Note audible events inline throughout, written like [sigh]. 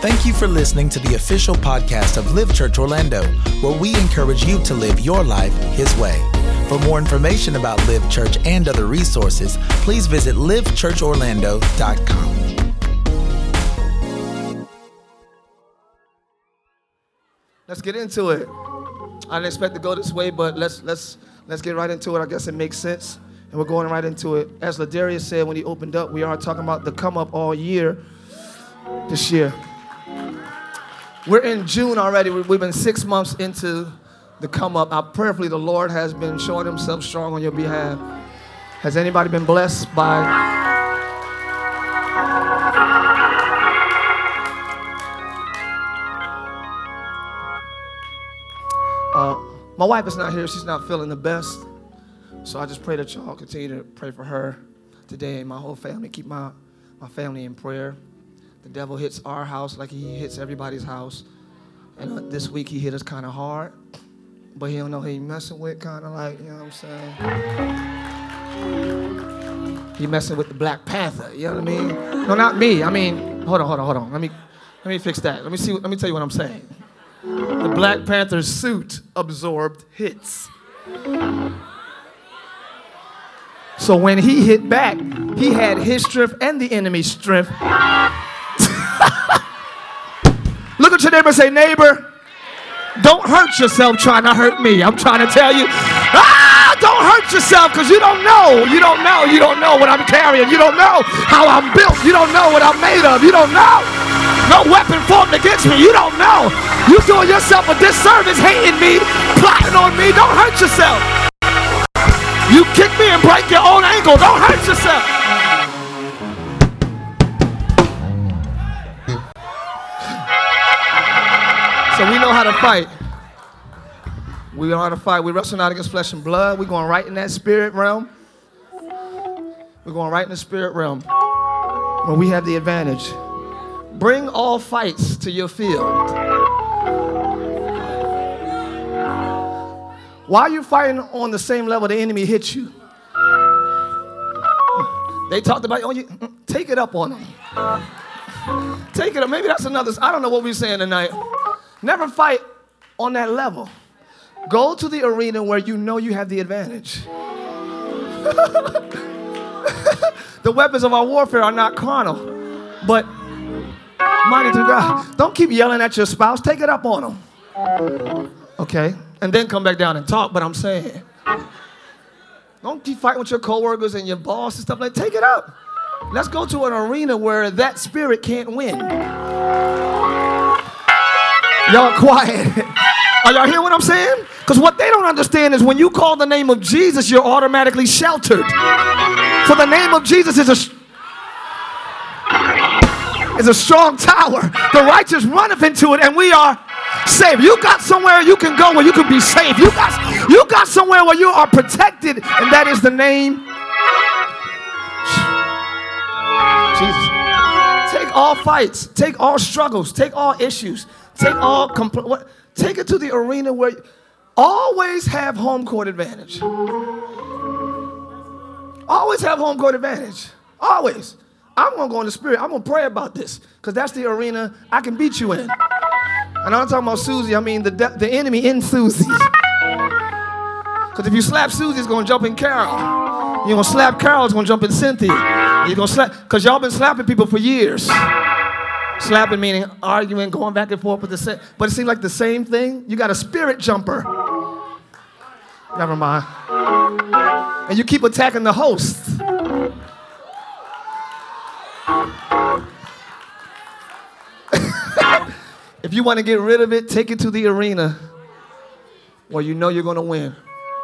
Thank you for listening to the official podcast of Live Church Orlando, where we encourage you to live your life His way. For more information about Live Church and other resources, please visit livechurchorlando.com. Let's get into it. I didn't expect to go this way, but let's let's let's get right into it. I guess it makes sense. And we're going right into it. As Ladarius said when he opened up, we are talking about the come up all year this year. We're in June already. We- We've been six months into the come up. I prayerfully the Lord has been showing himself strong on your behalf. Has anybody been blessed by Uh, my wife is not here. She's not feeling the best. So I just pray that y'all continue to pray for her today and my whole family. Keep my, my family in prayer. The devil hits our house like he hits everybody's house. And uh, this week he hit us kind of hard. But he don't know who he messing with, kind of like, you know what I'm saying? He messing with the Black Panther, you know what I mean? No, not me. I mean, hold on, hold on, hold on. Let me, let me fix that. Let me see, let me tell you what I'm saying. The Black Panther suit absorbed hits. So when he hit back, he had his strength and the enemy's strength. Look at your neighbor say, neighbor, don't hurt yourself trying to hurt me. I'm trying to tell you, ah, don't hurt yourself because you don't know. You don't know. You don't know what I'm carrying. You don't know how I'm built. You don't know what I'm made of. You don't know. No weapon formed against me. You don't know. You're doing yourself a disservice, hating me, plotting on me. Don't hurt yourself. You kick me and break your own ankle. Don't hurt yourself. So we know how to fight. We know how to fight. We wrestle not against flesh and blood. We're going right in that spirit realm. We're going right in the spirit realm where we have the advantage. Bring all fights to your field. Why are you fighting on the same level the enemy hits you? They talked about, you, take it up on them. Take it up. Maybe that's another, I don't know what we're saying tonight. Never fight on that level. Go to the arena where you know you have the advantage. [laughs] the weapons of our warfare are not carnal, but mighty to God. Don't keep yelling at your spouse. Take it up on them. Okay? And then come back down and talk, but I'm saying. Don't keep fighting with your coworkers and your boss and stuff like that. Take it up. Let's go to an arena where that spirit can't win. Y'all quiet. [laughs] Are y'all hear what I'm saying? Because what they don't understand is when you call the name of Jesus, you're automatically sheltered. For the name of Jesus is a is a strong tower. The righteous runneth into it, and we are saved. You got somewhere you can go where you can be safe. You got you got somewhere where you are protected, and that is the name. Jesus. Take all fights, take all struggles, take all issues, take all compl- what, take it to the arena where you always have home court advantage. Always have home court advantage. Always. I'm gonna go in the spirit. I'm gonna pray about this because that's the arena I can beat you in. And I'm not talking about Susie. I mean the de- the enemy in Susie. Because if you slap Susie, it's gonna jump in Carol. You're gonna slap Carol, it's gonna jump in Cynthia. You're gonna slap because y'all been slapping people for years. Slapping meaning arguing, going back and forth with the same. But it seems like the same thing. You got a spirit jumper. Never mind. And you keep attacking the host. [laughs] if you want to get rid of it, take it to the arena where you know you're going to win.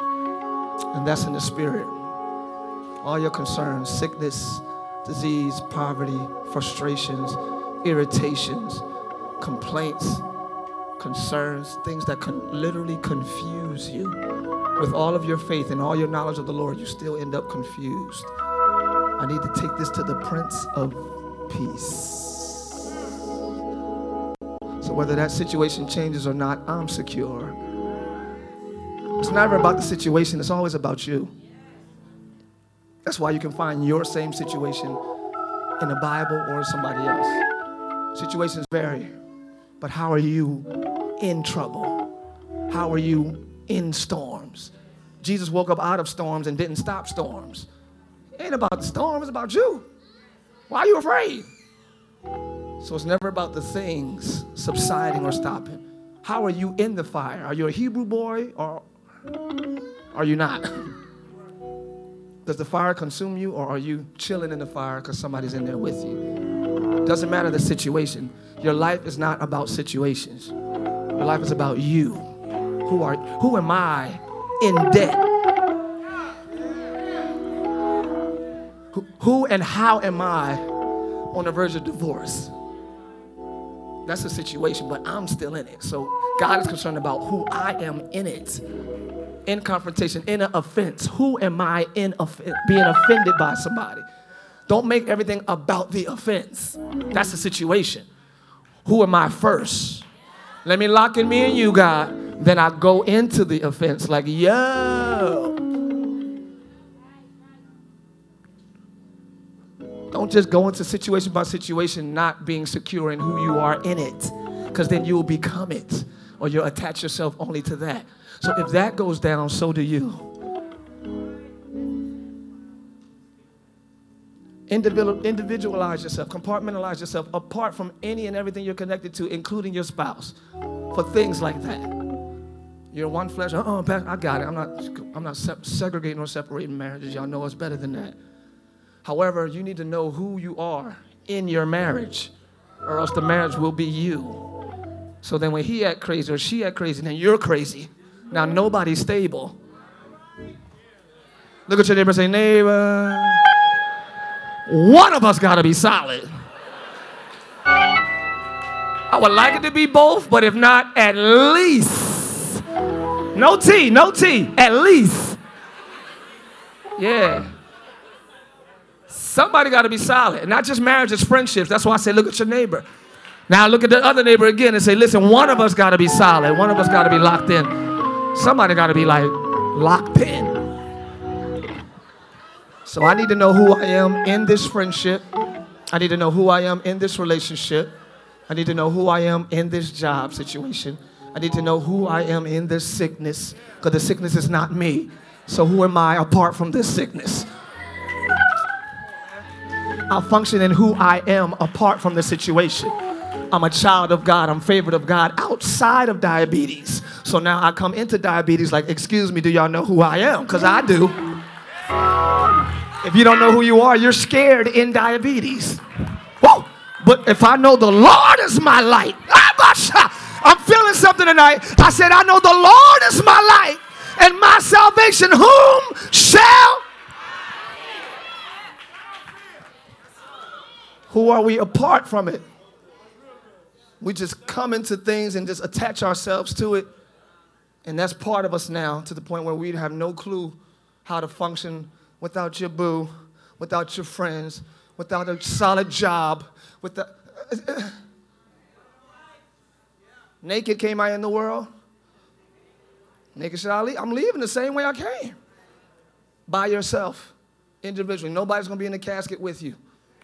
And that's in the spirit. All your concerns, sickness, disease, poverty, frustrations, irritations, complaints, concerns, things that can literally confuse you. With all of your faith and all your knowledge of the Lord, you still end up confused. I need to take this to the Prince of Peace. So whether that situation changes or not, I'm secure. It's never about the situation, it's always about you. That's why you can find your same situation in the Bible or somebody else. Situations vary, but how are you in trouble? How are you in storms? Jesus woke up out of storms and didn't stop storms. It ain't about the storm, it's about you. Why are you afraid? So it's never about the things subsiding or stopping. How are you in the fire? Are you a Hebrew boy or are you not? [laughs] Does the fire consume you or are you chilling in the fire because somebody's in there with you? Doesn't matter the situation. Your life is not about situations. Your life is about you. Who are who am I in debt? Who, who and how am I on the verge of divorce? That's a situation, but I'm still in it. So God is concerned about who I am in it. In confrontation, in an offense. Who am I in off- being offended by somebody? Don't make everything about the offense. That's the situation. Who am I first? Let me lock in me and you, God. Then I go into the offense like, yo. Don't just go into situation by situation not being secure in who you are in it, because then you'll become it, or you'll attach yourself only to that. So if that goes down, so do you. Individualize yourself, compartmentalize yourself apart from any and everything you're connected to, including your spouse, for things like that. You're one flesh. Oh, I got it. I'm not. I'm not se- segregating or separating marriages. Y'all know it's better than that. However, you need to know who you are in your marriage, or else the marriage will be you. So then when he act crazy or she act crazy, then you're crazy. Now nobody's stable. Look at your neighbor say, neighbor, one of us gotta be solid. I would like it to be both, but if not, at least. No T, no T, at least. Yeah. Somebody got to be solid. Not just marriages, friendships. That's why I say, look at your neighbor. Now look at the other neighbor again and say, listen, one of us got to be solid. One of us got to be locked in. Somebody got to be like locked in. So I need to know who I am in this friendship. I need to know who I am in this relationship. I need to know who I am in this job situation. I need to know who I am in this sickness because the sickness is not me. So who am I apart from this sickness? I function in who I am apart from the situation. I'm a child of God. I'm favored of God outside of diabetes. So now I come into diabetes like, excuse me, do y'all know who I am? Because I do. If you don't know who you are, you're scared in diabetes. Whoa! But if I know the Lord is my light, ah, ah, I'm feeling something tonight. I said, I know the Lord is my light and my salvation. Whom shall Who are we apart from it? We just come into things and just attach ourselves to it. And that's part of us now to the point where we have no clue how to function without your boo, without your friends, without a solid job, without. [coughs] Naked came I in the world. Naked shall I leave. I'm leaving the same way I came. By yourself, individually. Nobody's gonna be in the casket with you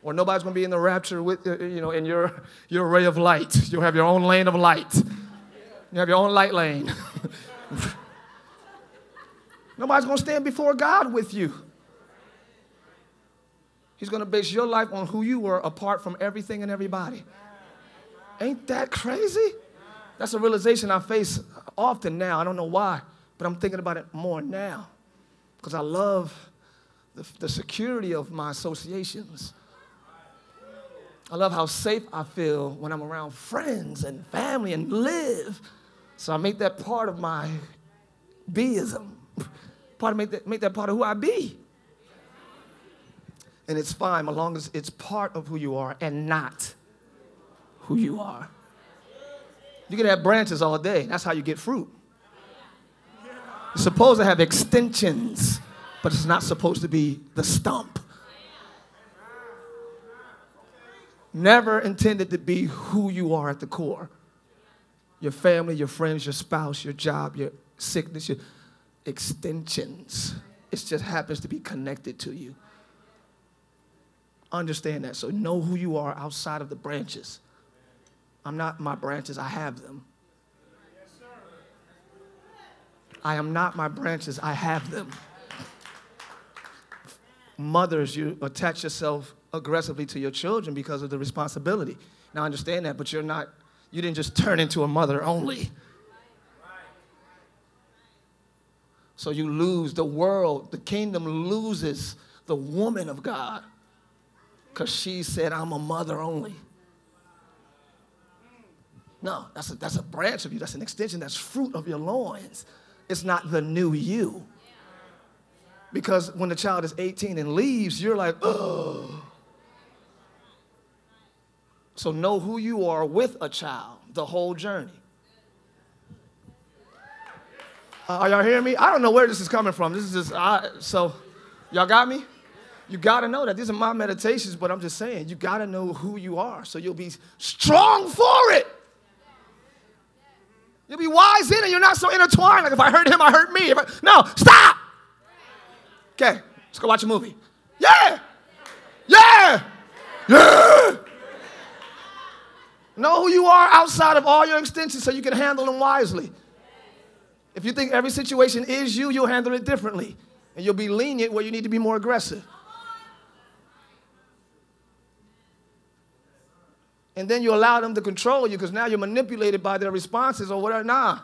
or nobody's to be in the rapture with uh, you know in your your ray of light you'll have your own lane of light you have your own light lane [laughs] nobody's going to stand before god with you. He's going to base your life on who you were apart from everything and everybody. Ain't that crazy? That's a realization i face often now. I don't know why but i'm thinking about it more now. Because i love the, the security of my associations. I love how safe I feel when I'm around friends and family and live. So I make that part of my beism. Part of make that, make that part of who I be. And it's fine as long as it's part of who you are and not who you are. You can have branches all day. That's how you get fruit. You're supposed to have extensions, but it's not supposed to be the stump. never intended to be who you are at the core. Your family, your friends, your spouse, your job, your sickness, your extensions. It just happens to be connected to you. Understand that. So know who you are outside of the branches. I'm not my branches, I have them. I am not my branches, I have them. Mothers, you attach yourself aggressively to your children because of the responsibility. Now, I understand that, but you're not, you didn't just turn into a mother only. So you lose the world, the kingdom loses the woman of God because she said, I'm a mother only. No, that's a, that's a branch of you, that's an extension, that's fruit of your loins. It's not the new you. Because when the child is 18 and leaves, you're like, oh. So know who you are with a child the whole journey. Uh, are y'all hearing me? I don't know where this is coming from. This is just, I, so y'all got me? You gotta know that. These are my meditations, but I'm just saying, you gotta know who you are so you'll be strong for it. You'll be wise in it. You're not so intertwined. Like if I hurt him, I hurt me. I, no, stop. Okay, let's go watch a movie. Yeah. Yeah. Yeah. Know who you are outside of all your extensions so you can handle them wisely. If you think every situation is you, you'll handle it differently. And you'll be lenient where you need to be more aggressive. and then you allow them to control you because now you're manipulated by their responses or whatever. Nah.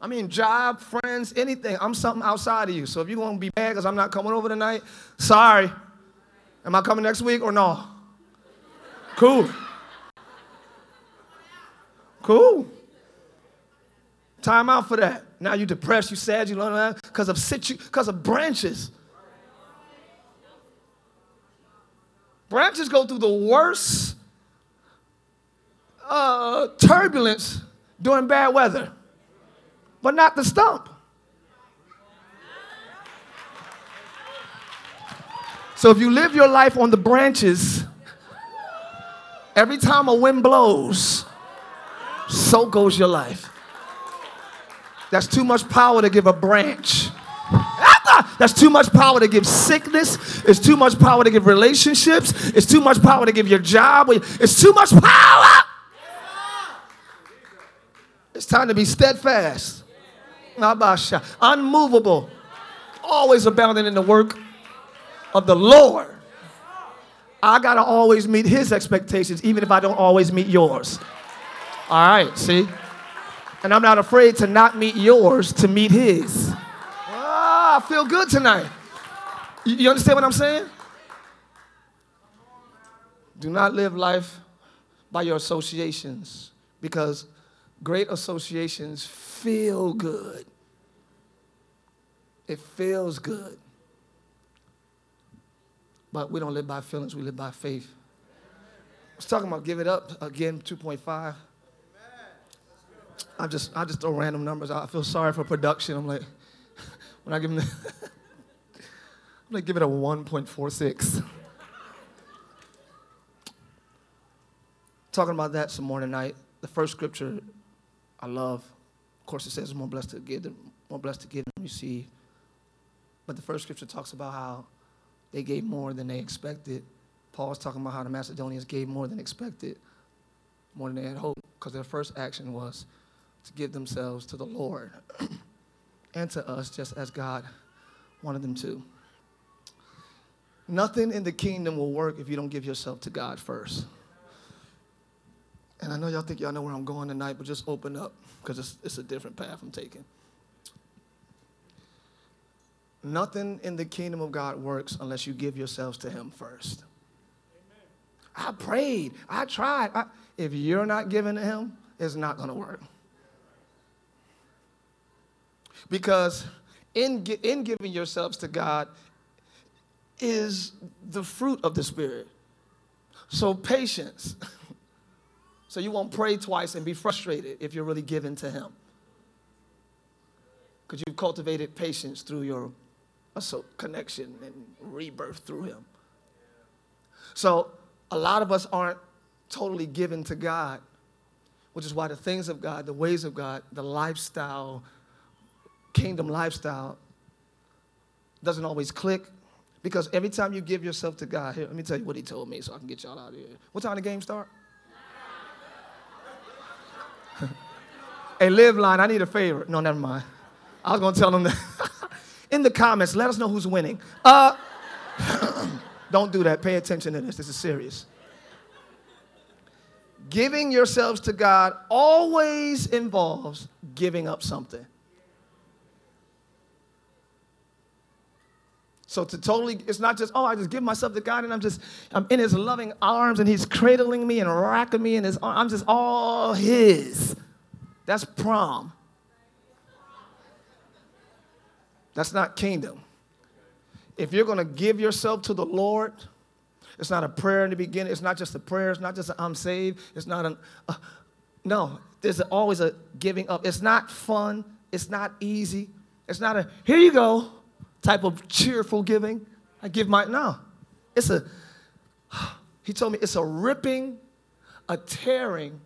I mean, job, friends, anything. I'm something outside of you. So if you're going to be mad because I'm not coming over tonight, sorry. Am I coming next week or no? Cool. Cool. Time out for that. Now you're depressed, you sad, you that because of situ, because of branches. Branches go through the worst uh, turbulence during bad weather, but not the stump. So if you live your life on the branches, every time a wind blows, so goes your life. That's too much power to give a branch. Ah, that's too much power to give sickness. It's too much power to give relationships. It's too much power to give your job. It's too much power. It's time to be steadfast, unmovable, always abounding in the work of the Lord. I got to always meet his expectations, even if I don't always meet yours. All right, see? And I'm not afraid to not meet yours to meet his. Ah, I feel good tonight. You, understand what I'm saying? Do not live life by your associations because Great associations feel good. It feels good. But we don't live by feelings, we live by faith. I was talking about give it up again, 2.5. I just I just throw random numbers out. I feel sorry for production. I'm like, [laughs] when I give them the [laughs] I'm gonna give it a 1.46. Talking about that some more tonight. The first scripture I love. Of course, it says more blessed to give, than more blessed to give than receive. But the first scripture talks about how they gave more than they expected. Paul was talking about how the Macedonians gave more than expected, more than they had hoped, because their first action was to give themselves to the Lord [clears throat] and to us, just as God wanted them to. Nothing in the kingdom will work if you don't give yourself to God first. And I know y'all think y'all know where I'm going tonight, but just open up because it's, it's a different path I'm taking. Nothing in the kingdom of God works unless you give yourselves to Him first. Amen. I prayed, I tried. I, if you're not giving to Him, it's not going to work. Because in, in giving yourselves to God is the fruit of the Spirit. So, patience. [laughs] So you won't pray twice and be frustrated if you're really given to Him. Because you've cultivated patience through your connection and rebirth through Him. So a lot of us aren't totally given to God, which is why the things of God, the ways of God, the lifestyle, kingdom lifestyle, doesn't always click. Because every time you give yourself to God, here, let me tell you what he told me so I can get y'all out of here. What time the game start? [laughs] Hey, live line, I need a favor. No, never mind. I was gonna tell them that. [laughs] In the comments, let us know who's winning. Uh, [coughs] don't do that. Pay attention to this. This is serious. Giving yourselves to God always involves giving up something. So to totally, it's not just, oh, I just give myself to God and I'm just, I'm in his loving arms and he's cradling me and rocking me in his arms. I'm just all his. That's prom. That's not kingdom. If you're going to give yourself to the Lord, it's not a prayer in the beginning. It's not just a prayer. It's not just I'm saved. It's not an, uh, no, there's always a giving up. It's not fun. It's not easy. It's not a, here you go type of cheerful giving. I give my, no. It's a, [sighs] he told me it's a ripping, a tearing,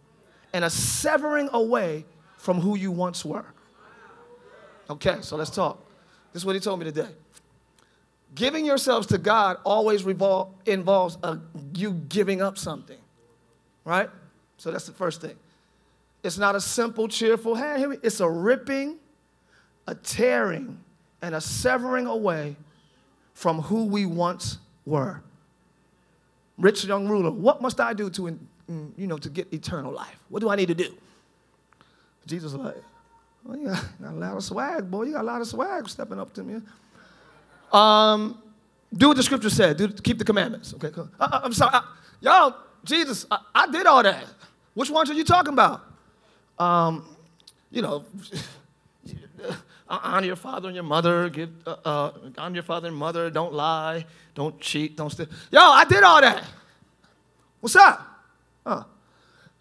and a severing away from who you once were. Okay, so let's talk. This is what he told me today. Giving yourselves to God always revol- involves a, you giving up something, right? So that's the first thing. It's not a simple, cheerful, hey, it's a ripping, a tearing, and a severing away from who we once were. Rich young ruler, what must I do to, you know, to get eternal life? What do I need to do? Jesus like, well, you got, a lot of swag, boy. You got a lot of swag stepping up to me. Um, do what the scripture said. Do, keep the commandments. Okay, cool. Uh, uh I'm sorry. Uh, y'all, Jesus, I, I, did all that. Which ones are you talking about? Um, you know, [laughs] honor your father and your mother. Give uh, uh, honor your father and mother. Don't lie. Don't cheat. Don't steal. Yo, I did all that. What's up? Huh.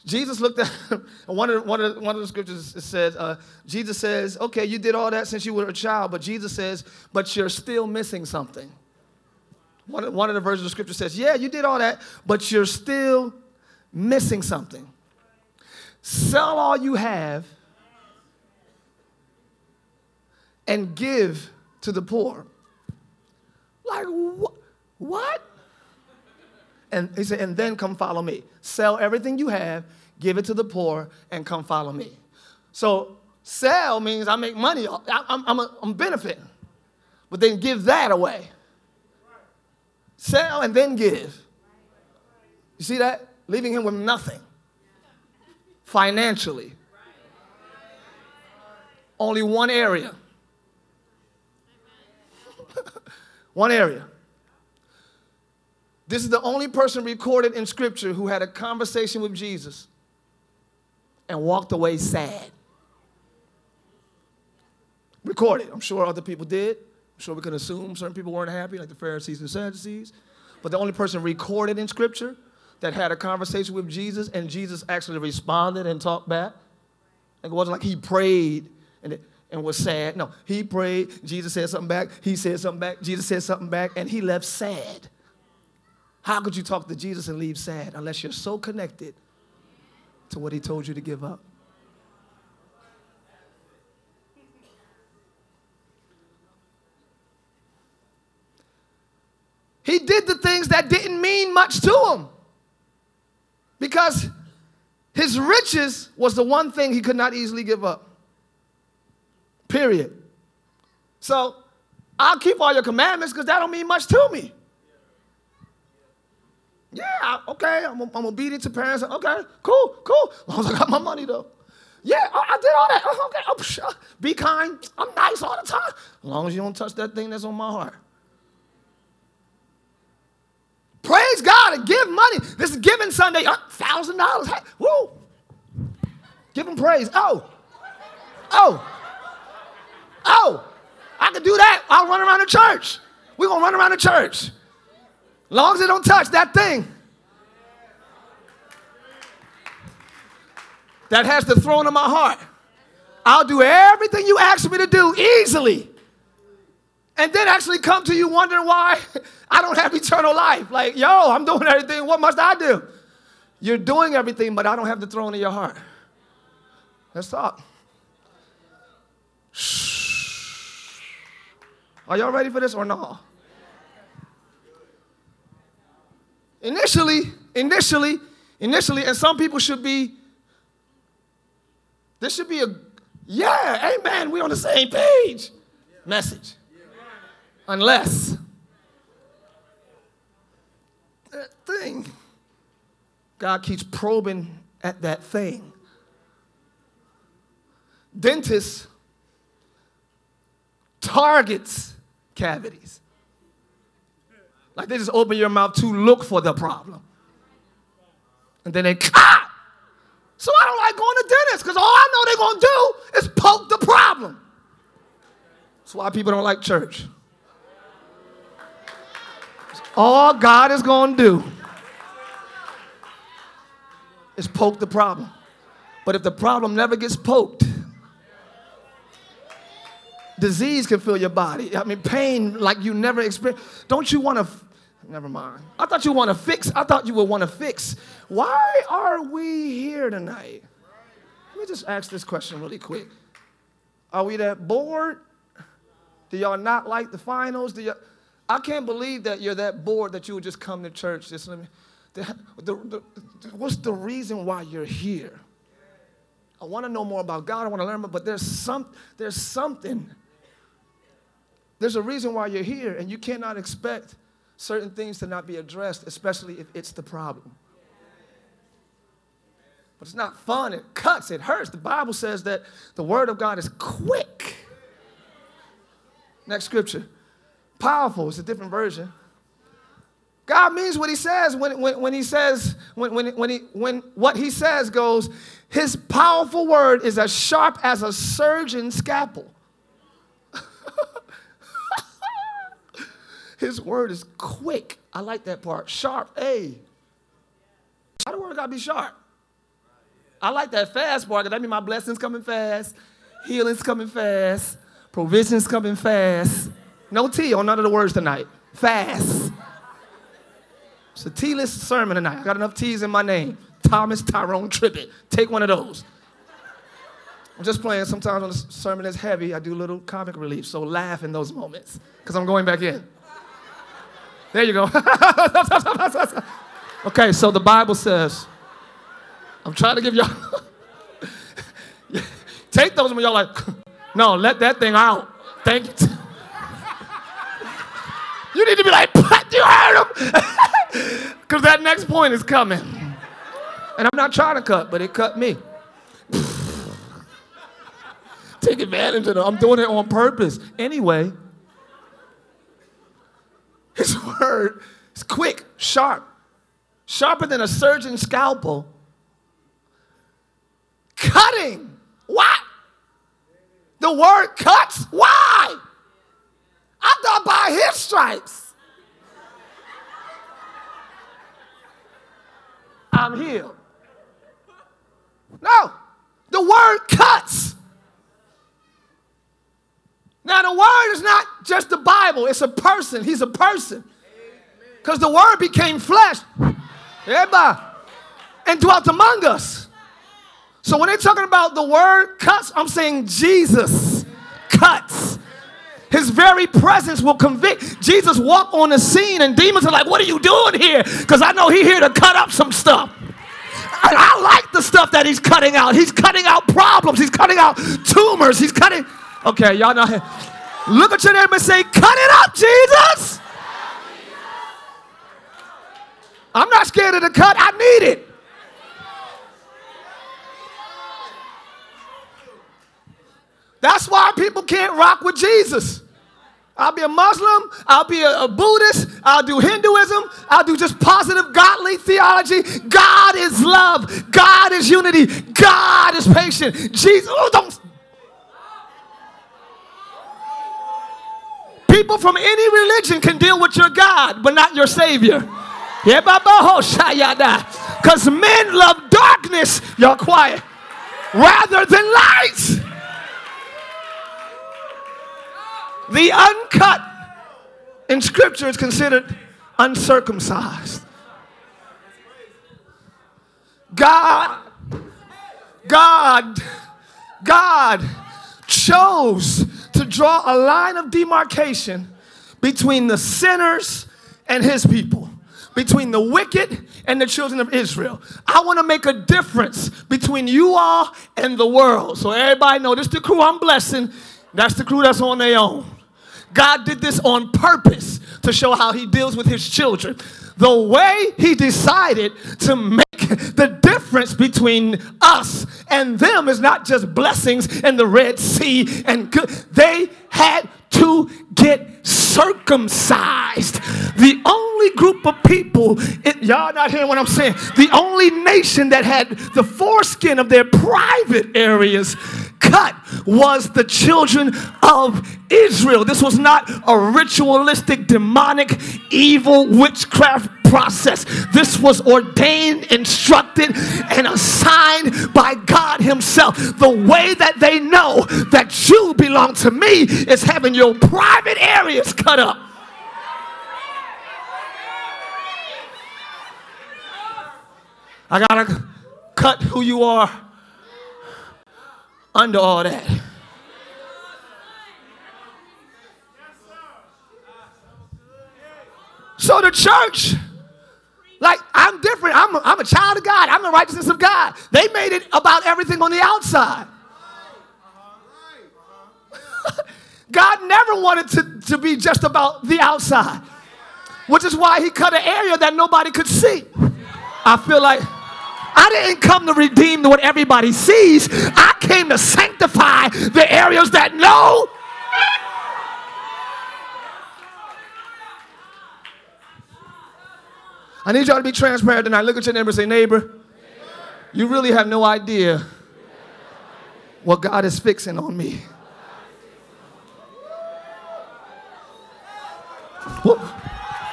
Jesus looked at [laughs] one of the, one of the, one of the scriptures it says uh, Jesus says, "Okay, you did all that since you were a child," but Jesus says, "But you're still missing something." One of, one of the versions of scripture says, "Yeah, you did all that, but you're still missing something." Sell all you have and give to the poor. Like, wh- what? And he said, and then come follow me. Sell everything you have, give it to the poor, and come follow me. So, sell means I make money, I, am I'm, I'm benefiting. But then give that away. Sell and then give. You see that? Leaving him with nothing financially. Only one area. [laughs] one area. This is the only person recorded in Scripture who had a conversation with Jesus and walked away sad. Recorded. I'm sure other people did. I'm sure we can assume certain people weren't happy, like the Pharisees and Sadducees. But the only person recorded in Scripture that had a conversation with Jesus and Jesus actually responded and talked back. It wasn't like he prayed and, and was sad. No, he prayed, Jesus said something back, he said something back, Jesus said something back, and he left sad. How could you talk to Jesus and leave sad unless you're so connected to what he told you to give up? He did the things that didn't mean much to him because his riches was the one thing he could not easily give up. Period. So I'll keep all your commandments because that don't mean much to me. Yeah, okay, I'm, I'm obedient to parents. Okay, cool, cool. As long as I got my money though. Yeah, I, I did all that. Oh, okay, oh, sure. Uh, be kind. I'm nice all the time. As long as you don't touch that thing that's on my heart. Praise God and give money. This is giving Sunday. Uh, thousand dollars. Hey, woo! Give him praise. Oh, oh, oh! I can do that. I'll run around the church. We're gonna run around the church long as it don't touch that thing that has the throne of my heart, I'll do everything you ask me to do easily. And then actually come to you wondering why [laughs] I don't have eternal life. Like, yo, I'm doing everything. What must I do? You're doing everything, but I don't have the throne of your heart. Let's talk. Shh. Are y'all ready for this or no? Initially, initially, initially, and some people should be, this should be a Yeah, amen. We on the same page. Message. Unless that thing, God keeps probing at that thing. Dentist targets cavities. Like they just open your mouth to look for the problem. And then they cut. So I don't like going to dentists because all I know they're going to do is poke the problem. That's why people don't like church. All God is going to do is poke the problem. But if the problem never gets poked, disease can fill your body. I mean, pain like you never experienced. Don't you want to? F- never mind. I thought you want to fix. I thought you would want to fix. Why are we here tonight? Let me just ask this question really quick. Are we that bored? Do y'all not like the finals? Do y'all, I can't believe that you're that bored that you would just come to church. Just let me. The, the, the, what's the reason why you're here? I want to know more about God. I want to learn more, but there's some there's something there's a reason why you're here, and you cannot expect certain things to not be addressed, especially if it's the problem. But it's not fun, it cuts, it hurts. The Bible says that the Word of God is quick. Next scripture. Powerful, it's a different version. God means what he says when, when, when he says, when, when, when, he, when what he says goes, his powerful word is as sharp as a surgeon's scalpel. [laughs] His word is quick. I like that part. Sharp. Hey. How the word gotta be sharp? I like that fast part because that means my blessings coming fast, healing's coming fast, provision's coming fast. No T on none of the words tonight. Fast. It's a T-less sermon tonight. I got enough T's in my name. Thomas Tyrone Tribbett. Take one of those. I'm just playing. Sometimes when the sermon is heavy, I do a little comic relief. So laugh in those moments because I'm going back in. There you go. [laughs] okay, so the Bible says, I'm trying to give y'all, [laughs] take those when y'all like, [laughs] no, let that thing out. Thank you. you need to be like, you heard him. Because that next point is coming. And I'm not trying to cut, but it cut me. Take advantage of it. I'm doing it on purpose. Anyway, his [laughs] word is quick, sharp, sharper than a surgeon's scalpel. Cutting. What? The word cuts? Why? I thought by his stripes. I'm healed. No, the word cuts. Now, the word is not just the Bible, it's a person. He's a person. Because the word became flesh. Everybody. And dwelt among us. So when they're talking about the word cuts, I'm saying Jesus cuts. His very presence will convict. Jesus walked on the scene and demons are like, what are you doing here? Because I know he's here to cut up some stuff. And I like the stuff that he's cutting out. He's cutting out problems. He's cutting out tumors. He's cutting Okay, y'all know. Look at your neighbor and say, Cut it up, Jesus. I'm not scared of the cut, I need it. That's why people can't rock with Jesus. I'll be a Muslim, I'll be a, a, Buddhist, I'll do Hinduism, I'll do just positive godly theology. God is love, God is unity, God is patient. Jesus, oh, don't People from any religion can deal with your God, but not your Savior. Because men love darkness, y'all quiet, rather than light. The uncut in Scripture is considered uncircumcised. God, God, God chose to draw a line of demarcation between the sinners and his people. between the wicked and the children of Israel. I want to make a difference between you all and the world. So everybody know this the crew I'm blessing. That's the crew that's on their own. God did this on purpose to show how he deals with his children. The way he decided to make the difference between us and them is not just blessings and the Red Sea and good. They had to get circumcised. The only group of people, it, y'all not hearing what I'm saying, the only nation that had the foreskin of their private areas cut was the children of Israel. This was not a ritualistic, demonic, evil witchcraft process. This was ordained, instructed, and assigned by God Himself. The way that they know that you belong to me is having your private areas cut up. I gotta cut who you are under all that. So the church, like I'm different. I'm a, I'm a child of God. I'm the righteousness of God. They made it about everything on the outside. [laughs] God never wanted to, to be just about the outside, which is why he cut an area that nobody could see. I feel like I didn't come to redeem what everybody sees. I came to sanctify the areas that know. I need y'all to be transparent tonight. Look at your neighbor and say, neighbor, you really have no idea what God is fixing on me.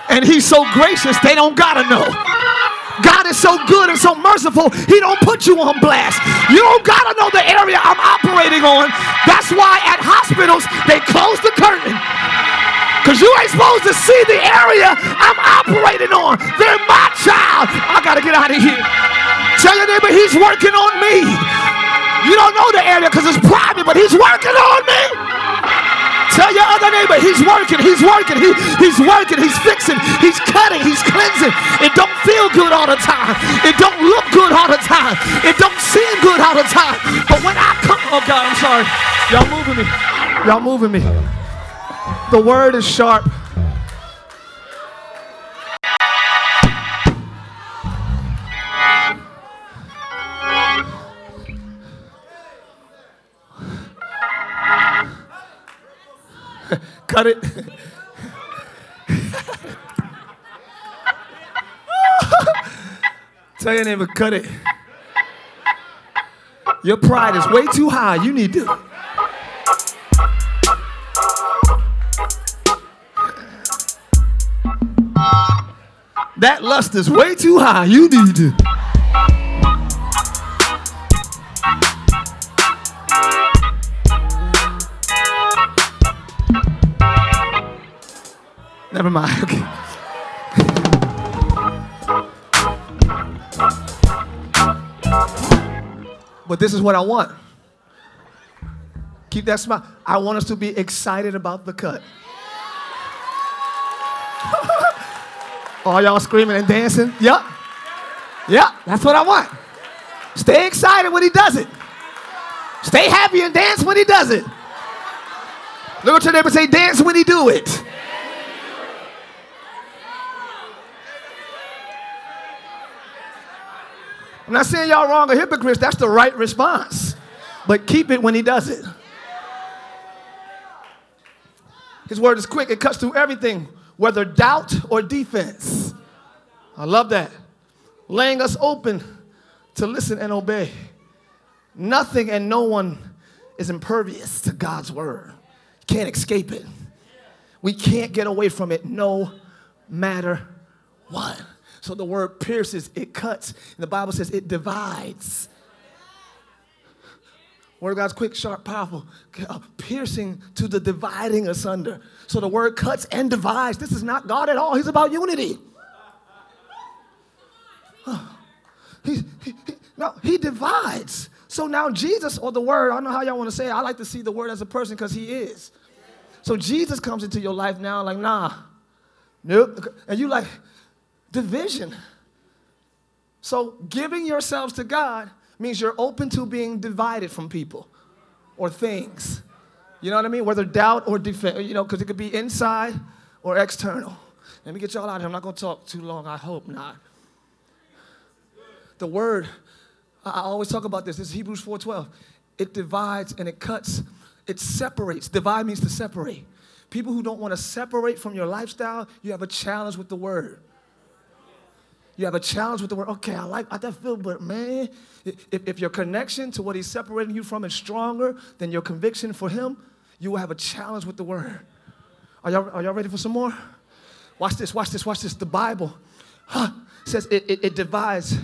And he's so gracious, they don't gotta know. God is so good and so merciful, He don't put you on blast. You don't gotta know the area I'm operating on. That's why at hospitals they close the curtain. Because you ain't supposed to see the area I'm operating on. They're my child. I gotta get out of here. Tell your neighbor he's working on me. You don't know the area because it's private, but he's working on me. Tell your other neighbor, he's working, he's working, he, he's working, he's fixing, he's cutting, he's cleansing. It don't feel good all the time. It don't look good all the time. It don't seem good all the time. But when I come, oh God, I'm sorry. Y'all moving me. Y'all moving me. The word is sharp. [laughs] Cut it. [laughs] Tell your neighbor, cut it. Your pride is way too high. You need to. That lust is way too high. You need to. Never mind. [laughs] Okay. but this is what I want. Keep that smile. I want us to be excited about the cut. All y'all screaming and dancing? Yep. Yep, that's what I want. Stay excited when he does it. Stay happy and dance when he does it. Look at your neighbor say, dance when he do it. I'm not saying y'all wrong or hypocrites. That's the right response. But keep it when he does it. His word is quick, it cuts through everything, whether doubt or defense. I love that. Laying us open to listen and obey. Nothing and no one is impervious to God's word. Can't escape it. We can't get away from it no matter what. So the word pierces, it cuts. And the Bible says it divides. Word of God's quick, sharp, powerful, uh, piercing to the dividing asunder. So the word cuts and divides. This is not God at all. He's about unity. He, he, he, no, he divides. So now Jesus or the word, I don't know how y'all want to say it. I like to see the word as a person because he is. So Jesus comes into your life now like, nah, nope. And you like, division. So giving yourselves to God means you're open to being divided from people or things. You know what I mean? Whether doubt or defense, you know, because it could be inside or external. Let me get y'all out of here. I'm not going to talk too long. I hope not. The word, I always talk about this. This is Hebrews 4:12. It divides and it cuts. It separates. Divide means to separate. People who don't want to separate from your lifestyle, you have a challenge with the word. You have a challenge with the word. Okay, I like I that feel, but man, if, if your connection to what he's separating you from is stronger than your conviction for him, you will have a challenge with the word. Are y'all, are y'all ready for some more? Watch this, watch this, watch this. The Bible huh, says it, it, it divides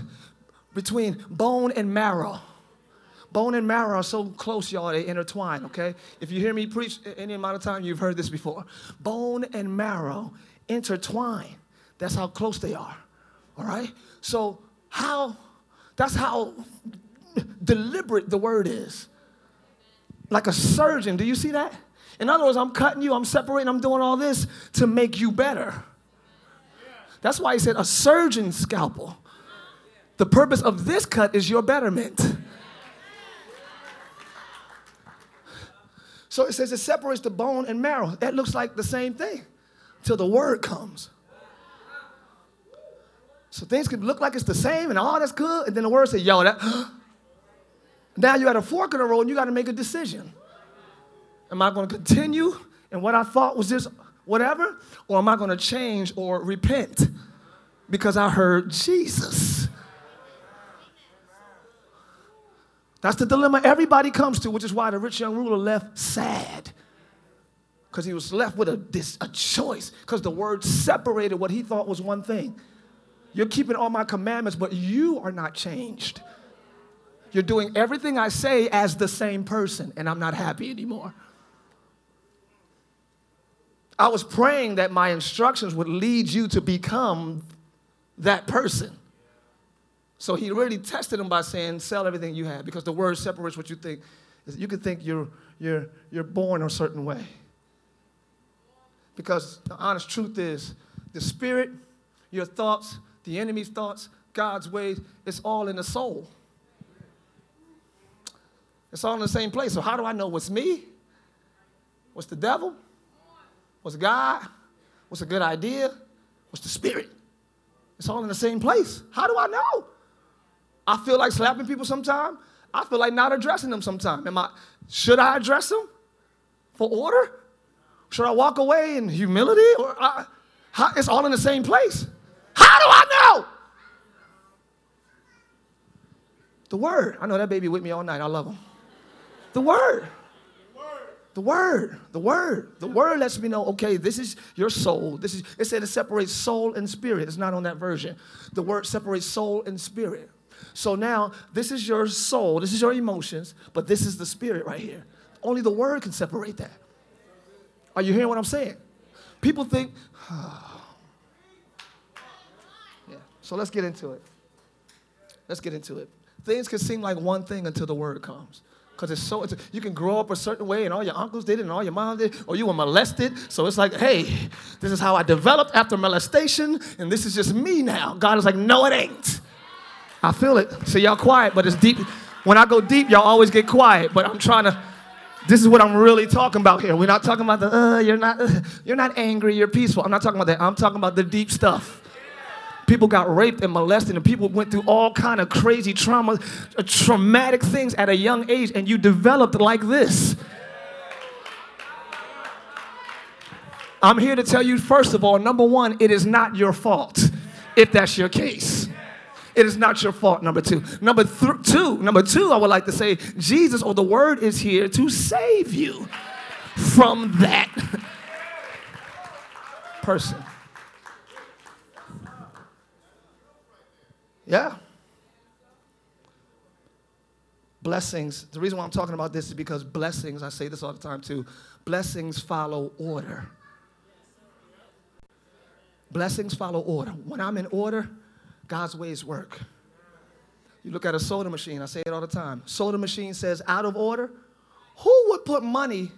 between bone and marrow. Bone and marrow are so close, y'all, they intertwine, okay? If you hear me preach any amount of time, you've heard this before. Bone and marrow intertwine. That's how close they are, all right? So, how, that's how deliberate the word is. Like a surgeon, do you see that? In other words, I'm cutting you, I'm separating, I'm doing all this to make you better. That's why he said a surgeon's scalpel. The purpose of this cut is your betterment. So it says it separates the bone and marrow. That looks like the same thing till the word comes. So things can look like it's the same and all that's good, and then the word says, yo, that [gasps] now you're at a fork in the road and you got to make a decision. Am I going to continue in what I thought was this whatever? Or am I going to change or repent because I heard Jesus? That's the dilemma everybody comes to, which is why the rich young ruler left sad. Because he was left with a, this, a choice, because the word separated what he thought was one thing. You're keeping all my commandments, but you are not changed. You're doing everything I say as the same person, and I'm not happy anymore. I was praying that my instructions would lead you to become that person. So he really tested him by saying, sell everything you have, because the word separates what you think. You can think you're, you're, you're born a certain way. Because the honest truth is, the spirit, your thoughts, the enemy's thoughts, God's ways, it's all in the soul. It's all in the same place. So how do I know what's me? What's the devil? What's God? What's a good idea? What's the spirit? It's all in the same place. How do I know? I feel like slapping people sometimes. I feel like not addressing them sometimes. Am I, should I address them for order? Should I walk away in humility? Or I, how, it's all in the same place. How do I know? The word. I know that baby with me all night. I love him. The word. The word, the word, the word lets me know, okay, this is your soul. This is it said it separates soul and spirit. It's not on that version. The word separates soul and spirit. So now this is your soul, this is your emotions, but this is the spirit right here. Only the word can separate that. Are you hearing what I'm saying? People think, oh. [sighs] So let's get into it. Let's get into it. Things can seem like one thing until the word comes. Because it's so, it's, you can grow up a certain way, and all your uncles did it, and all your mom did, or you were molested. So it's like, hey, this is how I developed after molestation, and this is just me now. God is like, no, it ain't. I feel it. So y'all quiet, but it's deep. When I go deep, y'all always get quiet. But I'm trying to. This is what I'm really talking about here. We're not talking about the uh, you're not uh, you're not angry, you're peaceful. I'm not talking about that. I'm talking about the deep stuff. People got raped and molested, and people went through all kind of crazy trauma, uh, traumatic things at a young age, and you developed like this. I'm here to tell you, first of all, number one, it is not your fault if that's your case. It is not your fault, number two. Number th- two, number two, I would like to say Jesus or the word is here to save you from that [laughs] person. Yeah. Blessings. The reason why I'm talking about this is because blessings, I say this all the time too, blessings follow order. Blessings follow order. When I'm in order, God's ways work. You look at a soda machine, I say it all the time. Soda machine says out of order. Who would put money?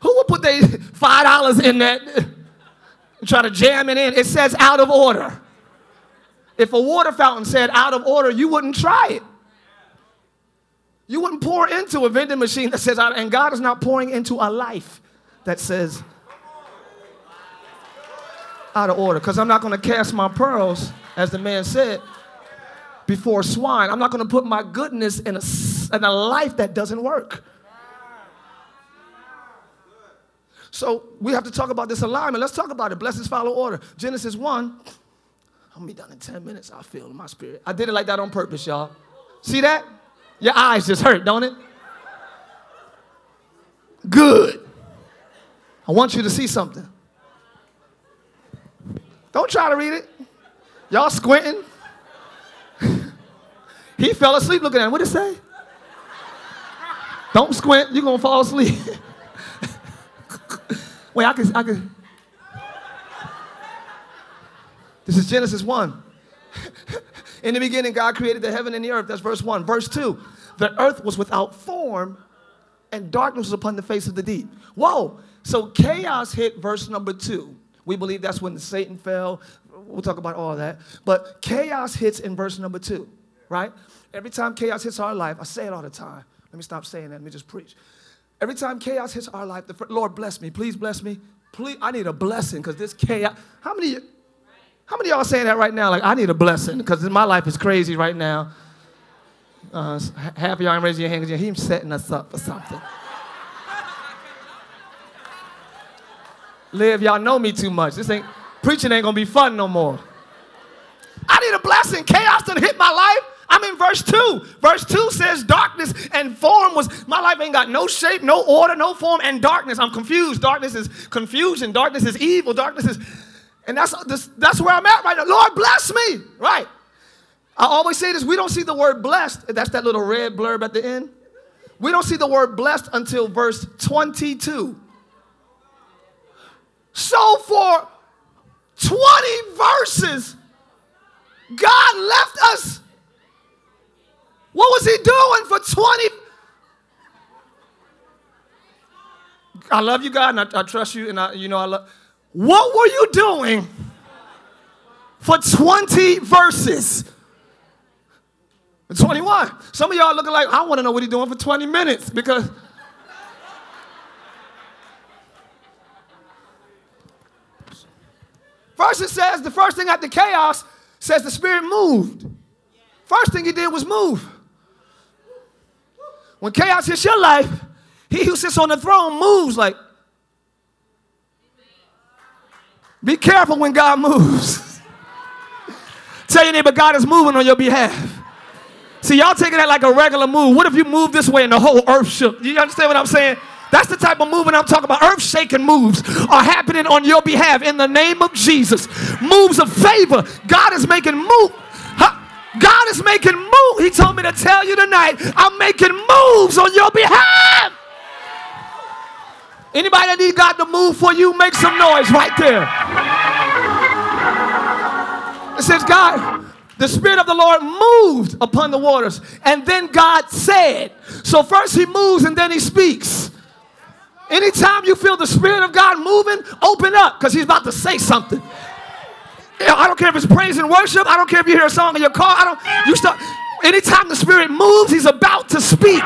Who would put their [laughs] five dollars in that? Try to jam it in. It says out of order. If a water fountain said out of order, you wouldn't try it. You wouldn't pour into a vending machine that says out, and God is not pouring into a life that says out of order. Because I'm not going to cast my pearls, as the man said, before swine. I'm not going to put my goodness in a, in a life that doesn't work. So we have to talk about this alignment. Let's talk about it. Blessings follow order. Genesis 1. I'm gonna be done in 10 minutes, I feel in my spirit. I did it like that on purpose, y'all. See that? Your eyes just hurt, don't it? Good. I want you to see something. Don't try to read it. Y'all squinting. [laughs] he fell asleep looking at it. What did it say? Don't squint, you're gonna fall asleep. [laughs] Wait, I can, I can. This is Genesis 1. In the beginning, God created the heaven and the earth. That's verse 1. Verse 2 The earth was without form, and darkness was upon the face of the deep. Whoa. So chaos hit verse number 2. We believe that's when Satan fell. We'll talk about all that. But chaos hits in verse number 2, right? Every time chaos hits our life, I say it all the time. Let me stop saying that. Let me just preach. Every time chaos hits our life, the Lord bless me. Please bless me. Please, I need a blessing because this chaos. How many? How many y'all saying that right now? Like I need a blessing because my life is crazy right now. Uh, half of y'all ain't raising your hand because he's setting us up for something. Live, y'all know me too much. This ain't preaching ain't gonna be fun no more. I need a blessing. Chaos done hit my life. I'm in verse 2. Verse 2 says darkness and form was, my life ain't got no shape, no order, no form, and darkness. I'm confused. Darkness is confusion. Darkness is evil. Darkness is, and that's, that's where I'm at right now. Lord, bless me. Right. I always say this we don't see the word blessed. That's that little red blurb at the end. We don't see the word blessed until verse 22. So for 20 verses, God left us what was he doing for 20? I love you, God, and I, I trust you, and I, you know I love. What were you doing for 20 verses? 21. Some of y'all looking like, I want to know what he's doing for 20 minutes because. First, it says the first thing after chaos says the Spirit moved. First thing he did was move. When chaos hits your life, he who sits on the throne moves like. Be careful when God moves. [laughs] Tell your neighbor, God is moving on your behalf. See, y'all taking that like a regular move. What if you move this way and the whole earth shook? You understand what I'm saying? That's the type of movement I'm talking about. Earth shaking moves are happening on your behalf in the name of Jesus. Moves of favor. God is making move. God is making moves. He told me to tell you tonight, I'm making moves on your behalf. Anybody that need God to move for you, make some noise right there. It says, God, the Spirit of the Lord moved upon the waters, and then God said. So first He moves and then He speaks. Anytime you feel the Spirit of God moving, open up because He's about to say something. I don't care if it's praise and worship. I don't care if you hear a song in your car. I don't. You start. Anytime the Spirit moves, He's about to speak.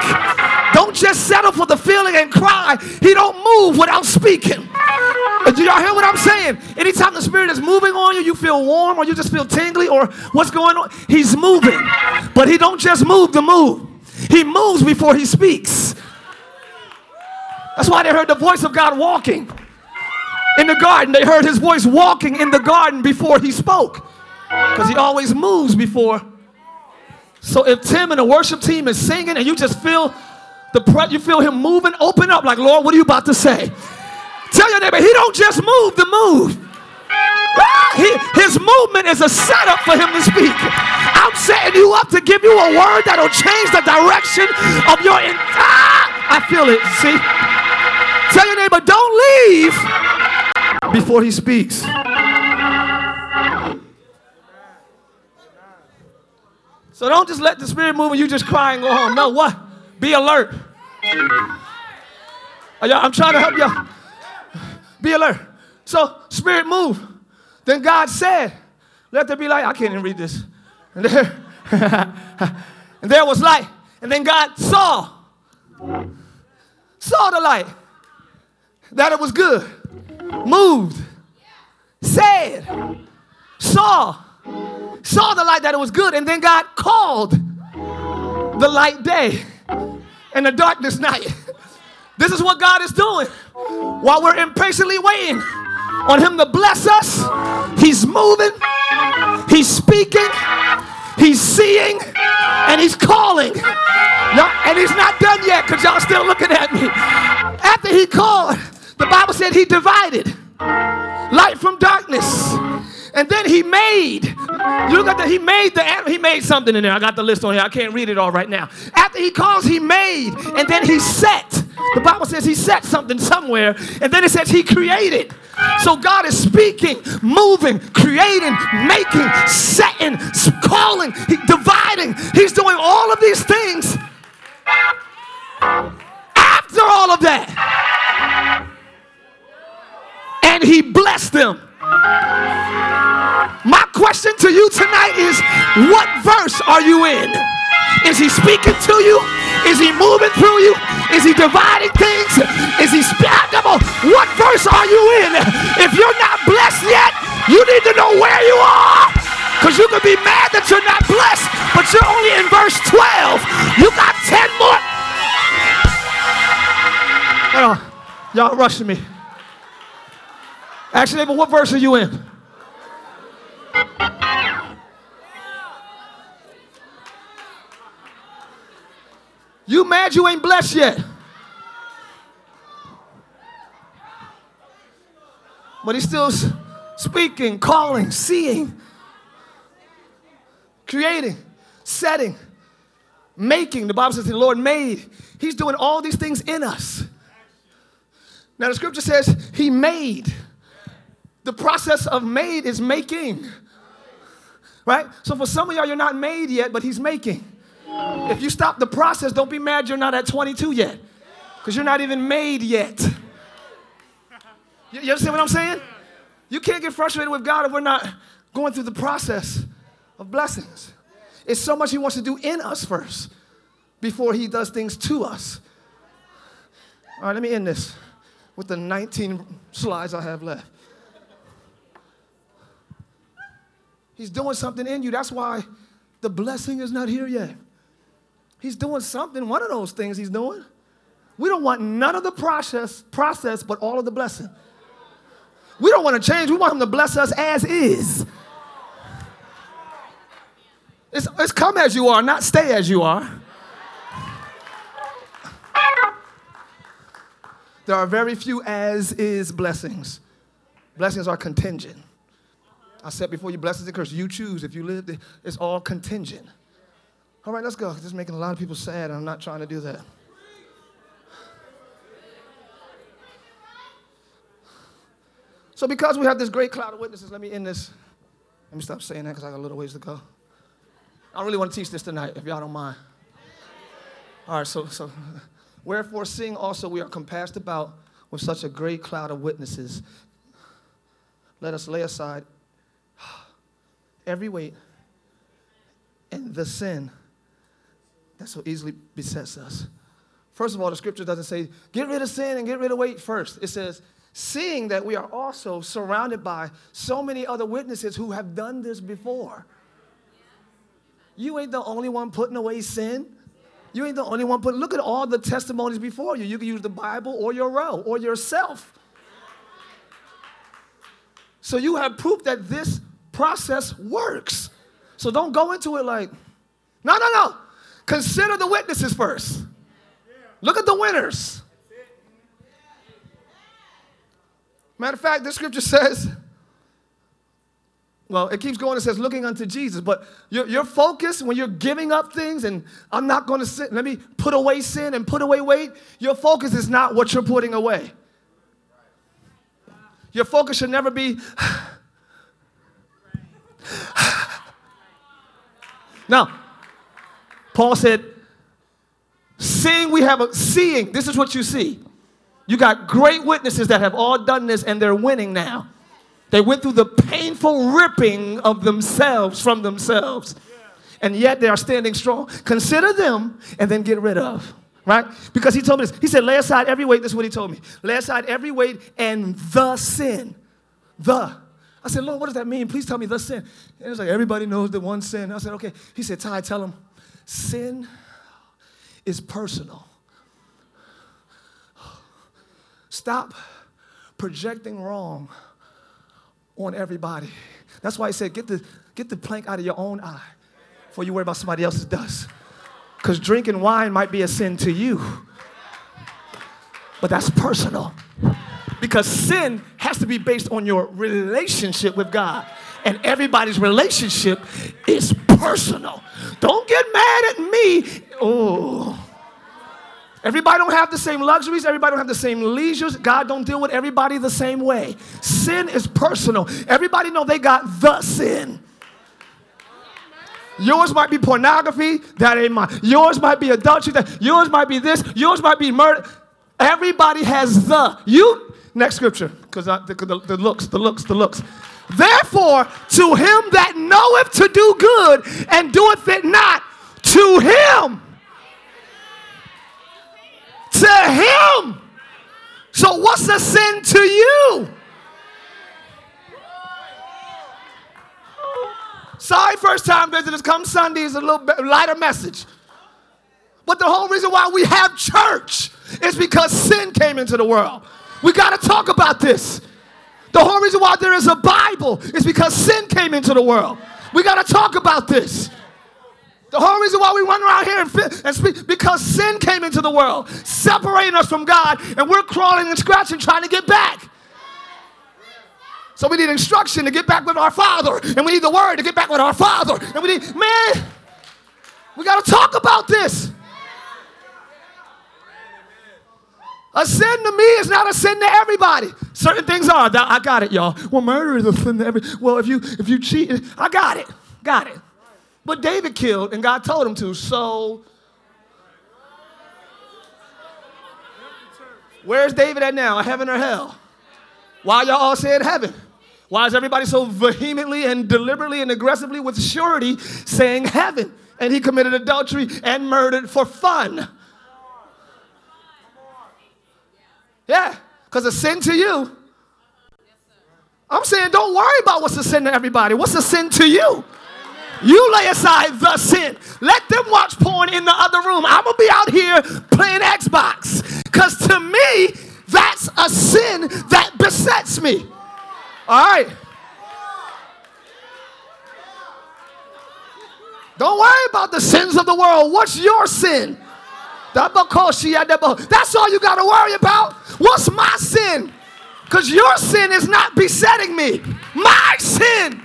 Don't just settle for the feeling and cry. He don't move without speaking. Uh, do y'all hear what I'm saying? Anytime the Spirit is moving on you, you feel warm or you just feel tingly or what's going on, He's moving. But He don't just move to move. He moves before He speaks. That's why they heard the voice of God walking in the garden. They heard his voice walking in the garden before he spoke. Because he always moves before. So if Tim and the worship team is singing and you just feel the pre- you feel him moving, open up like, Lord, what are you about to say? Tell your neighbor, he don't just move the move. Ah, he, his movement is a setup for him to speak. I'm setting you up to give you a word that'll change the direction of your entire. I feel it. See? Tell your neighbor, don't leave before he speaks. So don't just let the spirit move and you just cry and go home. No, what? Be alert. I'm trying to help y'all. Be alert. So, spirit move. Then God said, Let there be light. I can't even read this. And there, [laughs] and there was light. And then God saw, saw the light, that it was good, moved, said, saw, saw the light that it was good. And then God called the light day and the darkness night. This is what God is doing while we're impatiently waiting on Him to bless us. He's moving, He's speaking, He's seeing, and He's calling. And He's not done yet because y'all still looking at me. After He called, the Bible said He divided light from darkness. And then he made, look at that, he made the, he made something in there. I got the list on here. I can't read it all right now. After he calls, he made, and then he set. The Bible says he set something somewhere, and then it says he created. So God is speaking, moving, creating, making, setting, calling, he, dividing. He's doing all of these things. After all of that, and he blessed them. My question to you tonight is what verse are you in? Is he speaking to you? Is he moving through you? Is he dividing things? Is he spiritual? What verse are you in? If you're not blessed yet, you need to know where you are. Because you could be mad that you're not blessed, but you're only in verse 12. You got 10 more. Oh, y'all rushing me. Actually, but what verse are you in? You mad you ain't blessed yet. But he's still speaking, calling, seeing, creating, setting, making. The Bible says the Lord made. He's doing all these things in us. Now the scripture says he made. The process of made is making. Right? So for some of y'all, you're not made yet, but he's making. If you stop the process, don't be mad you're not at 22 yet. Because you're not even made yet. You, you understand what I'm saying? You can't get frustrated with God if we're not going through the process of blessings. It's so much He wants to do in us first before He does things to us. All right, let me end this with the 19 slides I have left. He's doing something in you. That's why the blessing is not here yet. He's doing something, one of those things he's doing. We don't want none of the process, process, but all of the blessing. We don't want to change. We want him to bless us as is. It's, it's come as you are, not stay as you are. There are very few as is blessings. Blessings are contingent. I said before you blessings and curse, you choose. If you live, it's all contingent. All right, let's go. This is making a lot of people sad, and I'm not trying to do that. So, because we have this great cloud of witnesses, let me end this. Let me stop saying that because I got a little ways to go. I really want to teach this tonight, if y'all don't mind. All right, so, so wherefore, seeing also we are compassed about with such a great cloud of witnesses, let us lay aside every weight and the sin that so easily besets us. First of all, the scripture doesn't say, get rid of sin and get rid of weight first. It says, seeing that we are also surrounded by so many other witnesses who have done this before. You ain't the only one putting away sin. You ain't the only one putting, look at all the testimonies before you. You can use the Bible or your row or yourself. So you have proof that this process works. So don't go into it like, no, no, no. Consider the witnesses first. Look at the winners. Matter of fact, this scripture says, well, it keeps going. It says, looking unto Jesus. But your, your focus when you're giving up things, and I'm not going to sit, let me put away sin and put away weight, your focus is not what you're putting away. Your focus should never be, now, Paul said, seeing we have a seeing, this is what you see. You got great witnesses that have all done this and they're winning now. They went through the painful ripping of themselves from themselves. And yet they are standing strong. Consider them and then get rid of. Right? Because he told me this. He said, lay aside every weight. This is what he told me. Lay aside every weight and the sin. The. I said, Lord, what does that mean? Please tell me the sin. And was like, everybody knows the one sin. I said, okay. He said, Tye, tell him, sin is personal. Stop projecting wrong on everybody. That's why he said, get the, get the plank out of your own eye before you worry about somebody else's dust. Because drinking wine might be a sin to you, but that's personal. Because sin has to be based on your relationship with God. And everybody's relationship is personal. Don't get mad at me. Oh. Everybody don't have the same luxuries. Everybody don't have the same leisures. God don't deal with everybody the same way. Sin is personal. Everybody know they got the sin. Yours might be pornography. That ain't mine. Yours might be adultery. That, yours might be this. Yours might be murder. Everybody has the. You, next scripture, because the, the, looks, the looks, the looks. Therefore, to him that knoweth to do good and doeth it not, to him to him. So, what's the sin to you? Sorry, first time visitors, come Sunday is a little lighter message. But the whole reason why we have church is because sin came into the world. We got to talk about this. The whole reason why there is a Bible is because sin came into the world. We got to talk about this. The whole reason why we run around here and, and speak, because sin came into the world, separating us from God, and we're crawling and scratching trying to get back. So we need instruction to get back with our Father, and we need the Word to get back with our Father. And we need, man, we got to talk about this. A sin to me is not a sin to everybody. Certain things are. I got it, y'all. Well, murder is a sin to every. Well, if you if you cheat, I got it. Got it. But David killed, and God told him to. So, where's David at now? Heaven or hell? Why y'all all saying heaven? Why is everybody so vehemently and deliberately and aggressively with surety saying heaven? And he committed adultery and murdered for fun. Yeah, because a sin to you. I'm saying don't worry about what's a sin to everybody. What's a sin to you? You lay aside the sin. Let them watch porn in the other room. I'm going to be out here playing Xbox. Because to me, that's a sin that besets me. All right. Don't worry about the sins of the world. What's your sin? That's all you got to worry about. What's my sin? Because your sin is not besetting me. My sin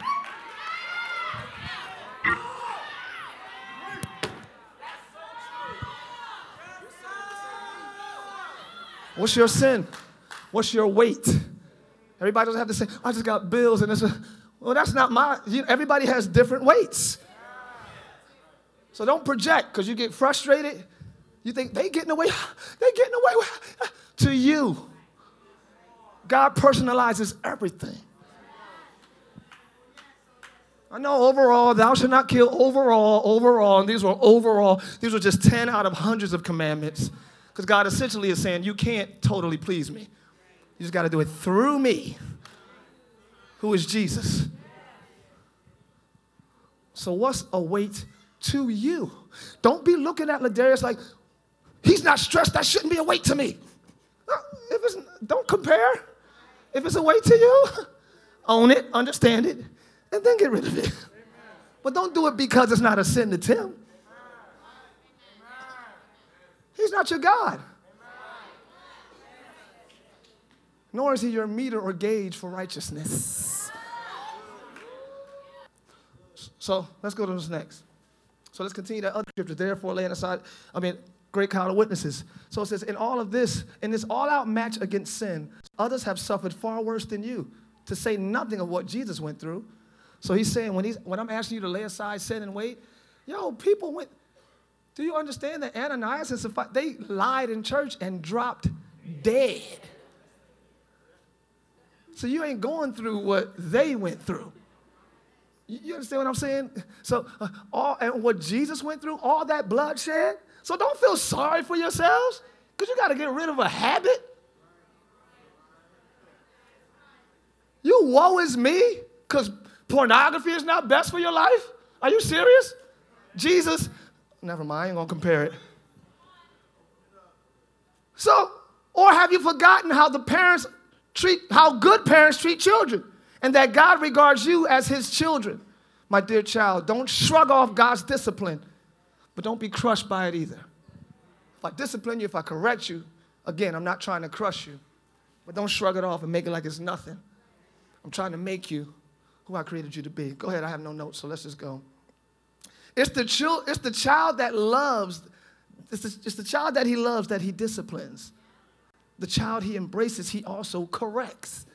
What's your sin? What's your weight? Everybody doesn't have to say, I just got bills and this. Well, that's not my. Everybody has different weights. So don't project because you get frustrated. You think they getting away, [sighs] they getting away [sighs] to you. God personalizes everything. I know overall, thou shalt not kill overall, overall, and these were overall, these were just 10 out of hundreds of commandments. Because God essentially is saying, you can't totally please me. You just got to do it through me, who is Jesus. So, what's a weight to you? Don't be looking at Ladarius like, he's not stressed, that shouldn't be a weight to me. Uh, if it's, don't compare. If it's a weight to you, [laughs] own it, understand it, and then get rid of it. [laughs] But don't do it because it's not a sin to Tim. He's not your God. Nor is he your meter or gauge for righteousness. So let's go to this next. So let's continue that other scripture. Therefore, laying aside, I mean, great cloud of witnesses. So it says, in all of this, in this all out match against sin, others have suffered far worse than you, to say nothing of what Jesus went through. So he's saying, when, he's, when I'm asking you to lay aside sin and wait, yo, people went, do you understand that Ananias and Sapphira, they lied in church and dropped dead? So you ain't going through what they went through. You, understand what I'm saying? So uh, all and what Jesus went through, all that bloodshed. So don't feel sorry for yourselves, because you got to get rid of a habit. You woe is me, because pornography is not best for your life. Are you serious? Jesus, never mind, I ain't gonna compare it. So, or have you forgotten how the parents treat, how good parents treat children, and that God regards you as his children? My dear child, don't shrug off God's discipline, but don't be crushed by it either. If I discipline you, if I correct you, again, I'm not trying to crush you, but don't shrug it off and make it like it's nothing. I'm trying to make you who I created you to be. Go ahead, I have no notes, so let's just go. It's the, it's the child that loves, it's the, it's the child that he loves that he disciplines. The child he embraces, he also corrects.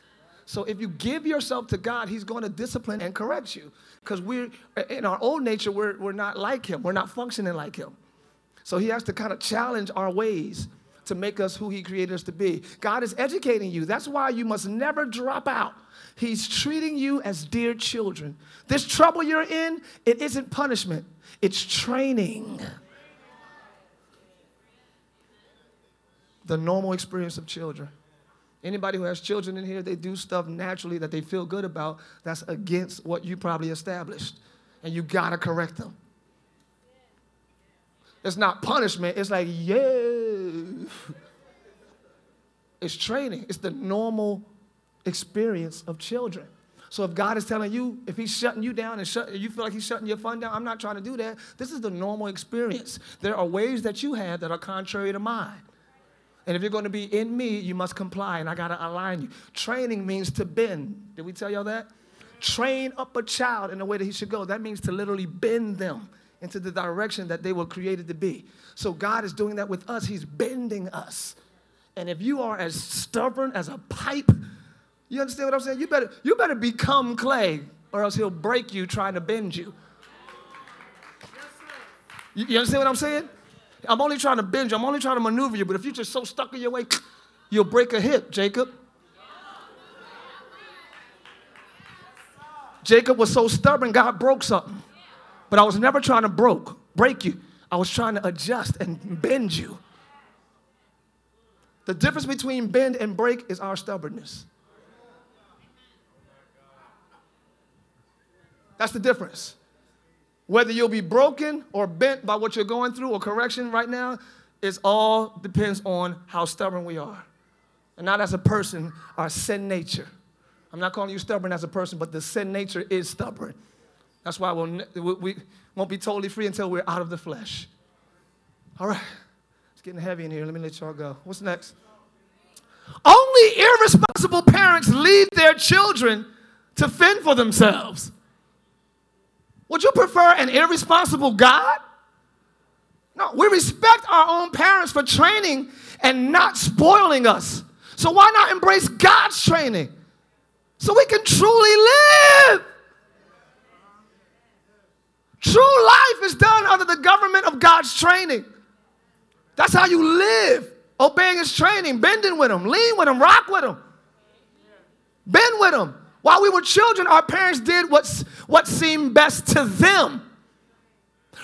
So if you give yourself to God, he's going to discipline and correct you. Because we're, in our old nature, we're, we're not like him. We're not functioning like him. So he has to kind of challenge our ways to make us who he created us to be. God is educating you. That's why you must never drop out. He's treating you as dear children. This trouble you're in, it isn't punishment, it's training. The normal experience of children. Anybody who has children in here, they do stuff naturally that they feel good about that's against what you probably established. And you gotta correct them. It's not punishment, it's like, yeah. It's training, it's the normal experience of children. So if God is telling you, if He's shutting you down and shut, you feel like He's shutting your fun down, I'm not trying to do that. This is the normal experience. There are ways that you have that are contrary to mine. And if you're going to be in me, you must comply, and I got to align you. Training means to bend. Did we tell y'all that? Train up a child in the way that he should go. That means to literally bend them into the direction that they were created to be. So God is doing that with us. He's bending us. And if you are as stubborn as a pipe, you understand what I'm saying? You better, you better become clay, or else he'll break you trying to bend you. You, you understand what I'm saying? I'm only trying to bend you, I'm only trying to maneuver you, but if you're just so stuck in your way, you'll break a hip, Jacob. Jacob was so stubborn, God broke something. But I was never trying to broke, break you. I was trying to adjust and bend you. The difference between bend and break is our stubbornness. That's the difference. Whether you'll be broken or bent by what you're going through or correction right now, it all depends on how stubborn we are. And not as a person, our sin nature. I'm not calling you stubborn as a person, but the sin nature is stubborn. That's why we'll, we won't be totally free until we're out of the flesh. All right, it's getting heavy in here. Let me let y'all go. What's next? Only irresponsible parents leave their children to fend for themselves. Would you prefer an irresponsible God? No, we respect our own parents for training and not spoiling us. So why not embrace God's training so we can truly live? True life is done under the government of God's training. That's how you live, obeying His training, bending with Him, lean with Him, rock with Him, bend with Him. While we were children, our parents did what's, what seemed best to them.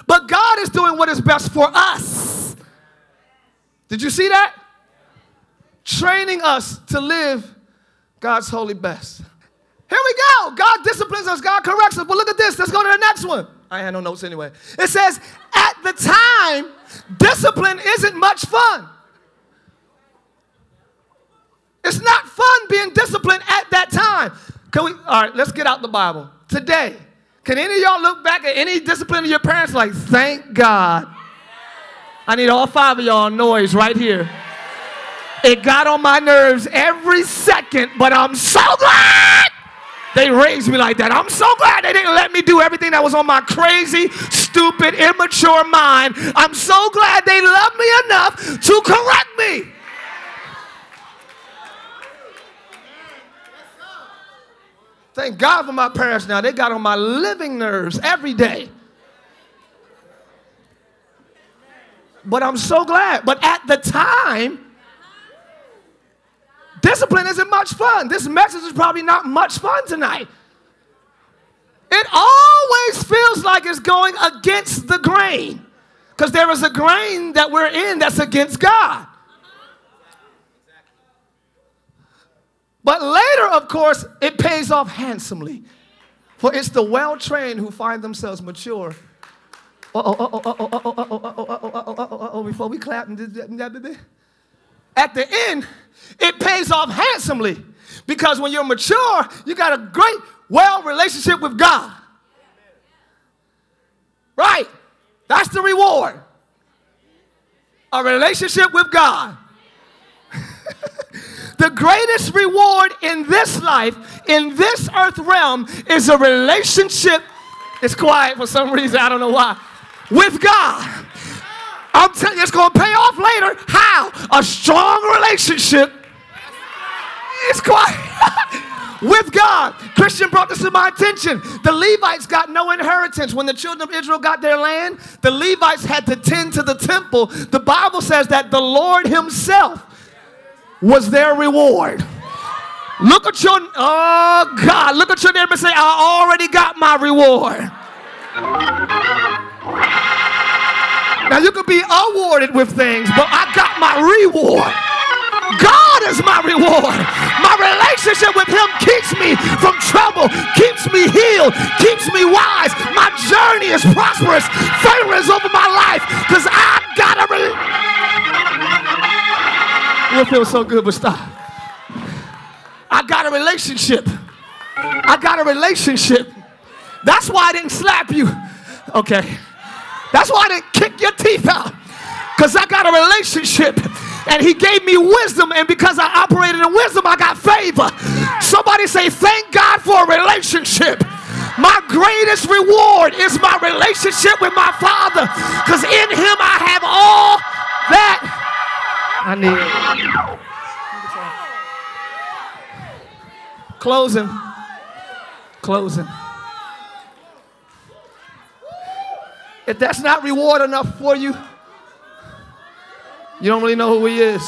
But God is doing what is best for us. Did you see that? Training us to live God's holy best. Here we go. God disciplines us, God corrects us. But look at this. Let's go to the next one. I had no notes anyway. It says, at the time, discipline isn't much fun. It's not fun being disciplined at that time. Can we, all right, let's get out the Bible. Today, can any of y'all look back at any discipline of your parents like, thank God? I need all five of y'all noise right here. It got on my nerves every second, but I'm so glad they raised me like that. I'm so glad they didn't let me do everything that was on my crazy, stupid, immature mind. I'm so glad they loved me enough to correct me. Thank God for my parents now. They got on my living nerves every day. But I'm so glad. But at the time, Discipline isn't much fun. This message is probably not much fun tonight. It always feels like it's going against the grain because there is a grain that we're in that's against God. But later, of course, it pays off handsomely. For it's the well trained who find themselves mature. Before we clap, at the end, it pays off handsomely. Because when you're mature, you got a great, well relationship with God. Right? That's the reward. A relationship with God the greatest reward in this life, in this earth realm, is a relationship. It's quiet for some reason, I don't know why. With God. I'm telling you, it's going to pay off later. How? A strong relationship. It's quiet. [laughs] with God. Christian brought this to my attention. The Levites got no inheritance. When the children of Israel got their land, the Levites had to tend to the temple. The Bible says that the Lord Himself was their reward. Look at your, oh God, look at your neighbor and say, I already got my reward. Now you could be awarded with things, but I got my reward. God is my reward. My relationship with Him keeps me from trouble, keeps me healed, keeps me wise. My journey is prosperous. Favor is over my life because I got a. Re- it feels so good, but stop. I got a relationship. I got a relationship. That's why I didn't slap you. Okay. That's why I didn't kick your teeth out. Because I got a relationship and he gave me wisdom, and because I operated in wisdom, I got favor. Somebody say, Thank God for a relationship. My greatest reward is my relationship with my Father, because in Him I have all that I need. Closing. Closing. If that's not reward enough for you, you don't really know who he is.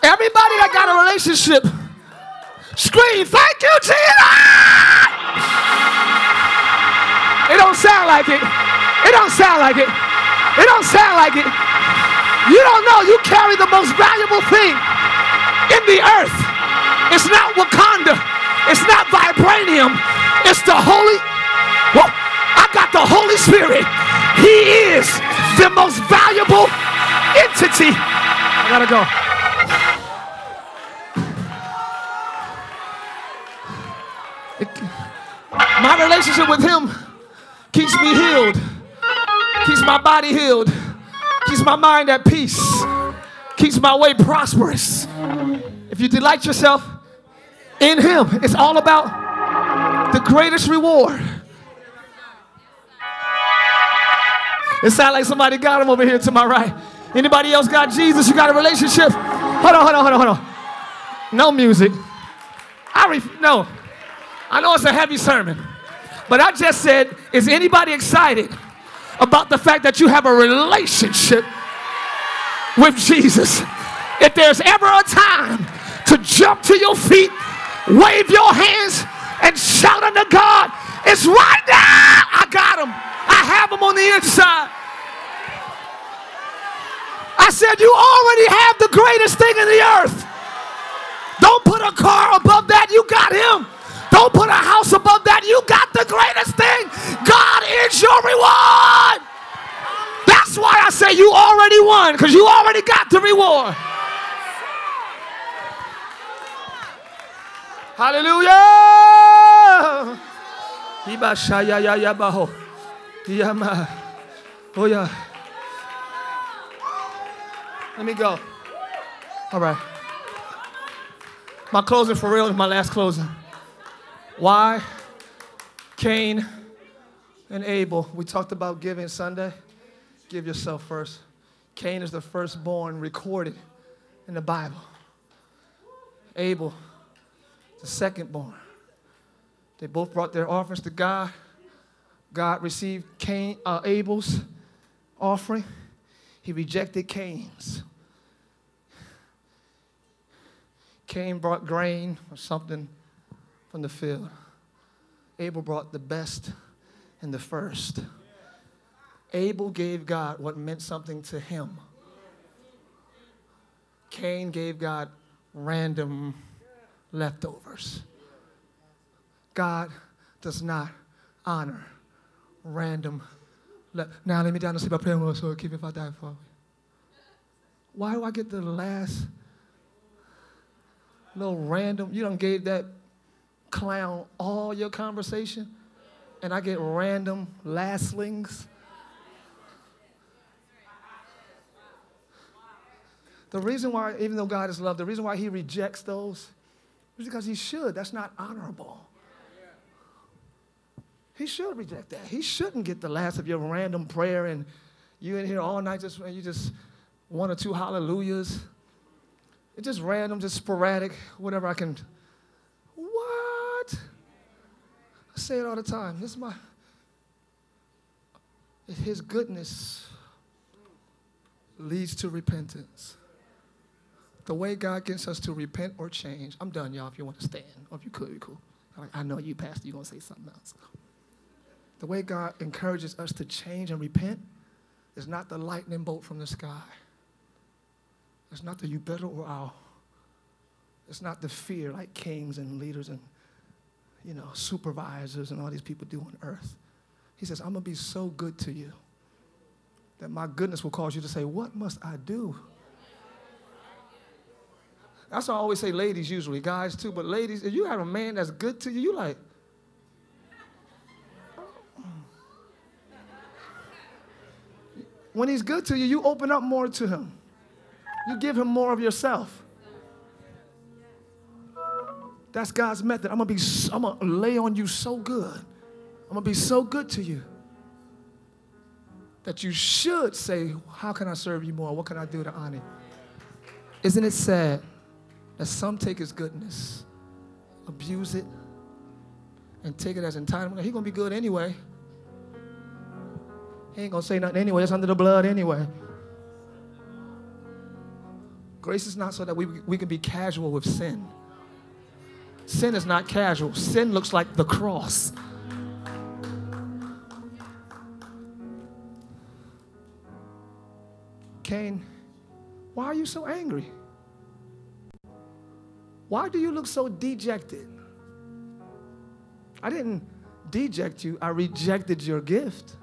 Everybody that got a relationship, scream, thank you, Jesus! It don't sound like it. It don't sound like it. It don't sound like it. You don't know you carry the most valuable thing in the earth. It's not Wakanda. It's not vibranium. It's the Holy. Well, I got the Holy Spirit. He is the most valuable entity. I gotta go. It, my relationship with Him keeps me healed, keeps my body healed, keeps my mind at peace, keeps my way prosperous. If you delight yourself in Him, it's all about the greatest reward. It sounds like somebody got him over here to my right. Anybody else got Jesus? You got a relationship? Hold on, hold on, hold on, hold on. No music. I ref- no. I know it's a heavy sermon, but I just said, is anybody excited about the fact that you have a relationship with Jesus? If there's ever a time to jump to your feet, wave your hands, and shout unto God, it's right now. I got him. I have him on the inside. I said, You already have the greatest thing in the earth. Don't put a car above that. You got him. Don't put a house above that. You got the greatest thing. God is your reward. That's why I say you already won, because you already got the reward. Hallelujah. Oh, yeah. Let me go. All right. My closing for real is my last closing. Why? Cain and Abel. We talked about giving Sunday. Give yourself first. Cain is the firstborn recorded in the Bible. Abel, the secondborn. They both brought their offerings to God. God received Cain, uh, Abel's offering. He rejected Cain's. Cain brought grain or something from the field. Abel brought the best and the first. Abel gave God what meant something to him. Cain gave God random leftovers. God does not honor random. Le- now let me down to sleep. I pray on so keep if I die for. Why do I get the last little random? You don't gave that clown all your conversation, and I get random lastlings. The reason why, even though God is love, the reason why He rejects those is because He should. That's not honorable. He should reject that. He shouldn't get the last of your random prayer and you in here all night just you just one or two hallelujahs. It's just random, just sporadic, whatever I can. What? I say it all the time. This is my his goodness leads to repentance. The way God gets us to repent or change. I'm done, y'all. If you want to stand, or if you could, be cool. I know you, Pastor. You're gonna say something else. The way God encourages us to change and repent is not the lightning bolt from the sky. It's not the you better or I'll. It's not the fear like kings and leaders and you know supervisors and all these people do on earth. He says, I'm gonna be so good to you that my goodness will cause you to say, What must I do? That's why I always say ladies usually, guys too, but ladies, if you have a man that's good to you, you like, When he's good to you, you open up more to him. You give him more of yourself. That's God's method. I'm gonna be, I'm gonna lay on you so good. I'm gonna be so good to you that you should say, How can I serve you more? What can I do to honor you? Isn't it sad that some take his goodness, abuse it, and take it as entitlement? He's gonna be good anyway. He ain't gonna say nothing anyway. It's under the blood anyway. Grace is not so that we, we can be casual with sin. Sin is not casual. Sin looks like the cross. Cain, why are you so angry? Why do you look so dejected? I didn't deject you, I rejected your gift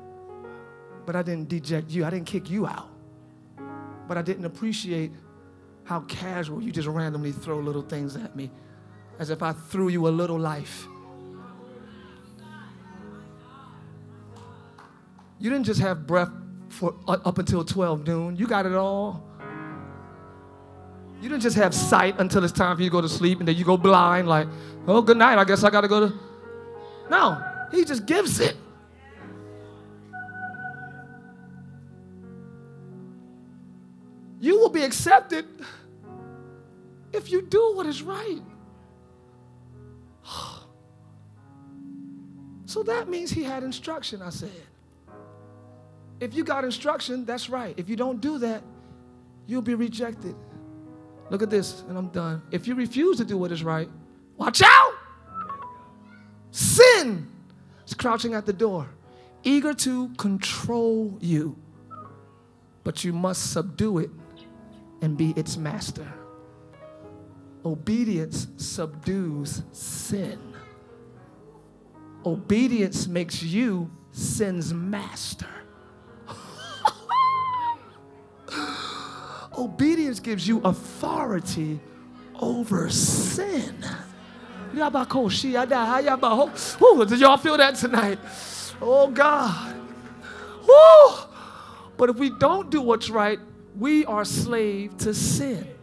but I didn't deject you. I didn't kick you out. But I didn't appreciate how casual you just randomly throw little things at me as if I threw you a little life. You didn't just have breath for uh, up until 12 noon. You got it all. You didn't just have sight until it's time for you to go to sleep and then you go blind like, oh, good night. I guess I got to go to. No, he just gives it. You will be accepted if you do what is right. [sighs] So that means he had instruction, I said. If you got instruction, that's right. If you don't do that, you'll be rejected. Look at this, and I'm done. If you refuse to do what is right, watch out! Sin is crouching at the door, eager to control you. But you must subdue it and be its master. Obedience subdues sin. Obedience makes you sin's master. [laughs] Obedience gives you authority over sin. Ooh, did y'all feel that tonight? Oh God. Woo! But if we don't do what's right, we are slave to sin.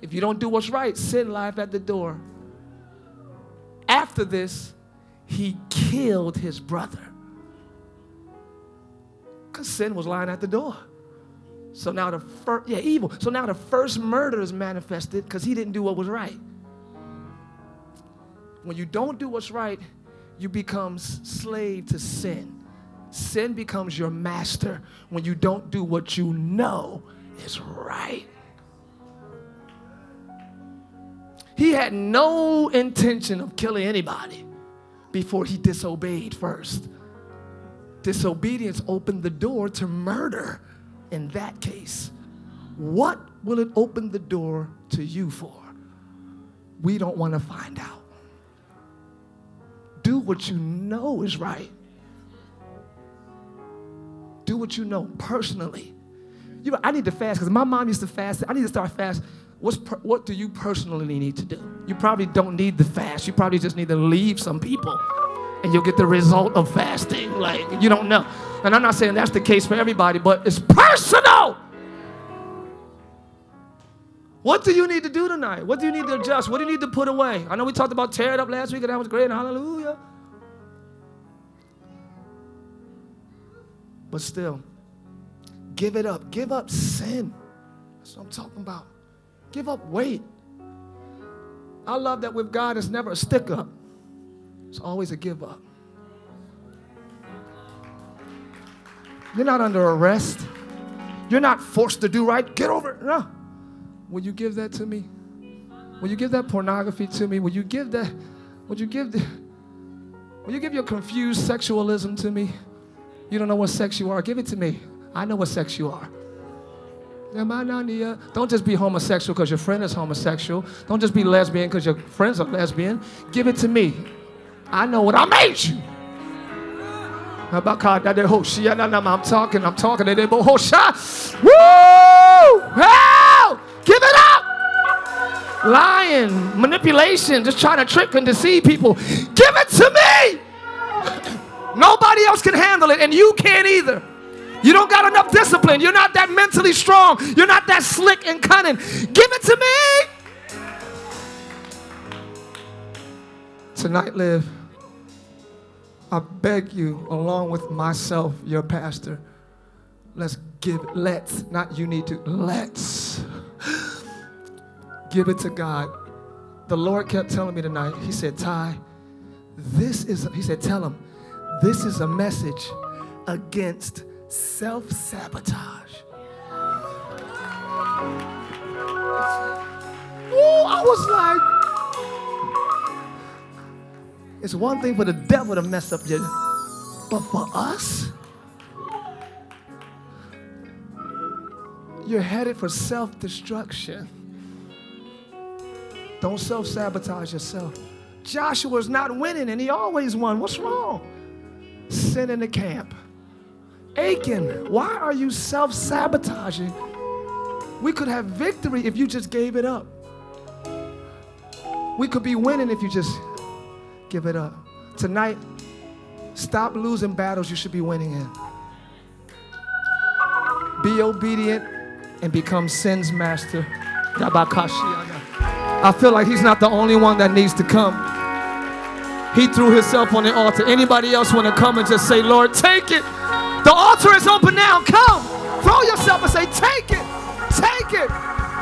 If you don't do what's right, sin lies at the door. After this, he killed his brother. Because sin was lying at the door. So now the first, yeah, evil. So now the first murder is manifested because he didn't do what was right. When you don't do what's right, you become slave to sin. Sin becomes your master when you don't do what you know is right. He had no intention of killing anybody before he disobeyed first. Disobedience opened the door to murder in that case. What will it open the door to you for? We don't want to find out. Do what you know is right. Do what you know personally. You know, I need to fast because my mom used to fast. I need to start fast. What's per, what do you personally need to do? You probably don't need the fast. You probably just need to leave some people and you'll get the result of fasting. Like, you don't know. And I'm not saying that's the case for everybody, but it's personal. What do you need to do tonight? What do you need to adjust? What do you need to put away? I know we talked about tear it up last week, and that was great. Hallelujah. But still, give it up. Give up sin. That's what I'm talking about. Give up weight. I love that with God, it's never a stick up, it's always a give up. You're not under arrest. You're not forced to do right. Get over it. No. Will you give that to me? Will you give that pornography to me? Will you give that? Would you give the? Will you give your confused sexualism to me? You don't know what sex you are. Give it to me. I know what sex you are. Uh, don't just be homosexual because your friend is homosexual. Don't just be lesbian because your friends are lesbian. Give it to me. I know what I made you. I'm talking, I'm talking. Woo! Hell! Give it up! Lying, manipulation, just trying to trick and deceive people. Give it to me! Nobody else can handle it, and you can't either. You don't got enough discipline. You're not that mentally strong. You're not that slick and cunning. Give it to me. Tonight, live. I beg you, along with myself, your pastor, let's give, let's, not you need to, let's give it to God. The Lord kept telling me tonight, He said, Tye, this is, He said, tell him, this is a message against self sabotage. Oh, I was like, it's one thing for the devil to mess up your, but for us, you're headed for self destruction. Don't self sabotage yourself. Joshua's not winning and he always won. What's wrong? sin in the camp. Achan, why are you self sabotaging? We could have victory if you just gave it up. We could be winning if you just give it up. Tonight, stop losing battles you should be winning in. Be obedient and become sin's master. I feel like he's not the only one that needs to come. He threw himself on the altar. Anybody else want to come and just say, Lord, take it? The altar is open now. Come. Throw yourself and say, Take it. Take it.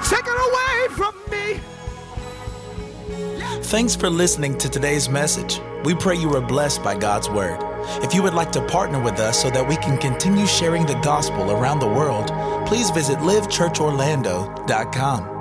Take it away from me. Thanks for listening to today's message. We pray you were blessed by God's word. If you would like to partner with us so that we can continue sharing the gospel around the world, please visit livechurchorlando.com.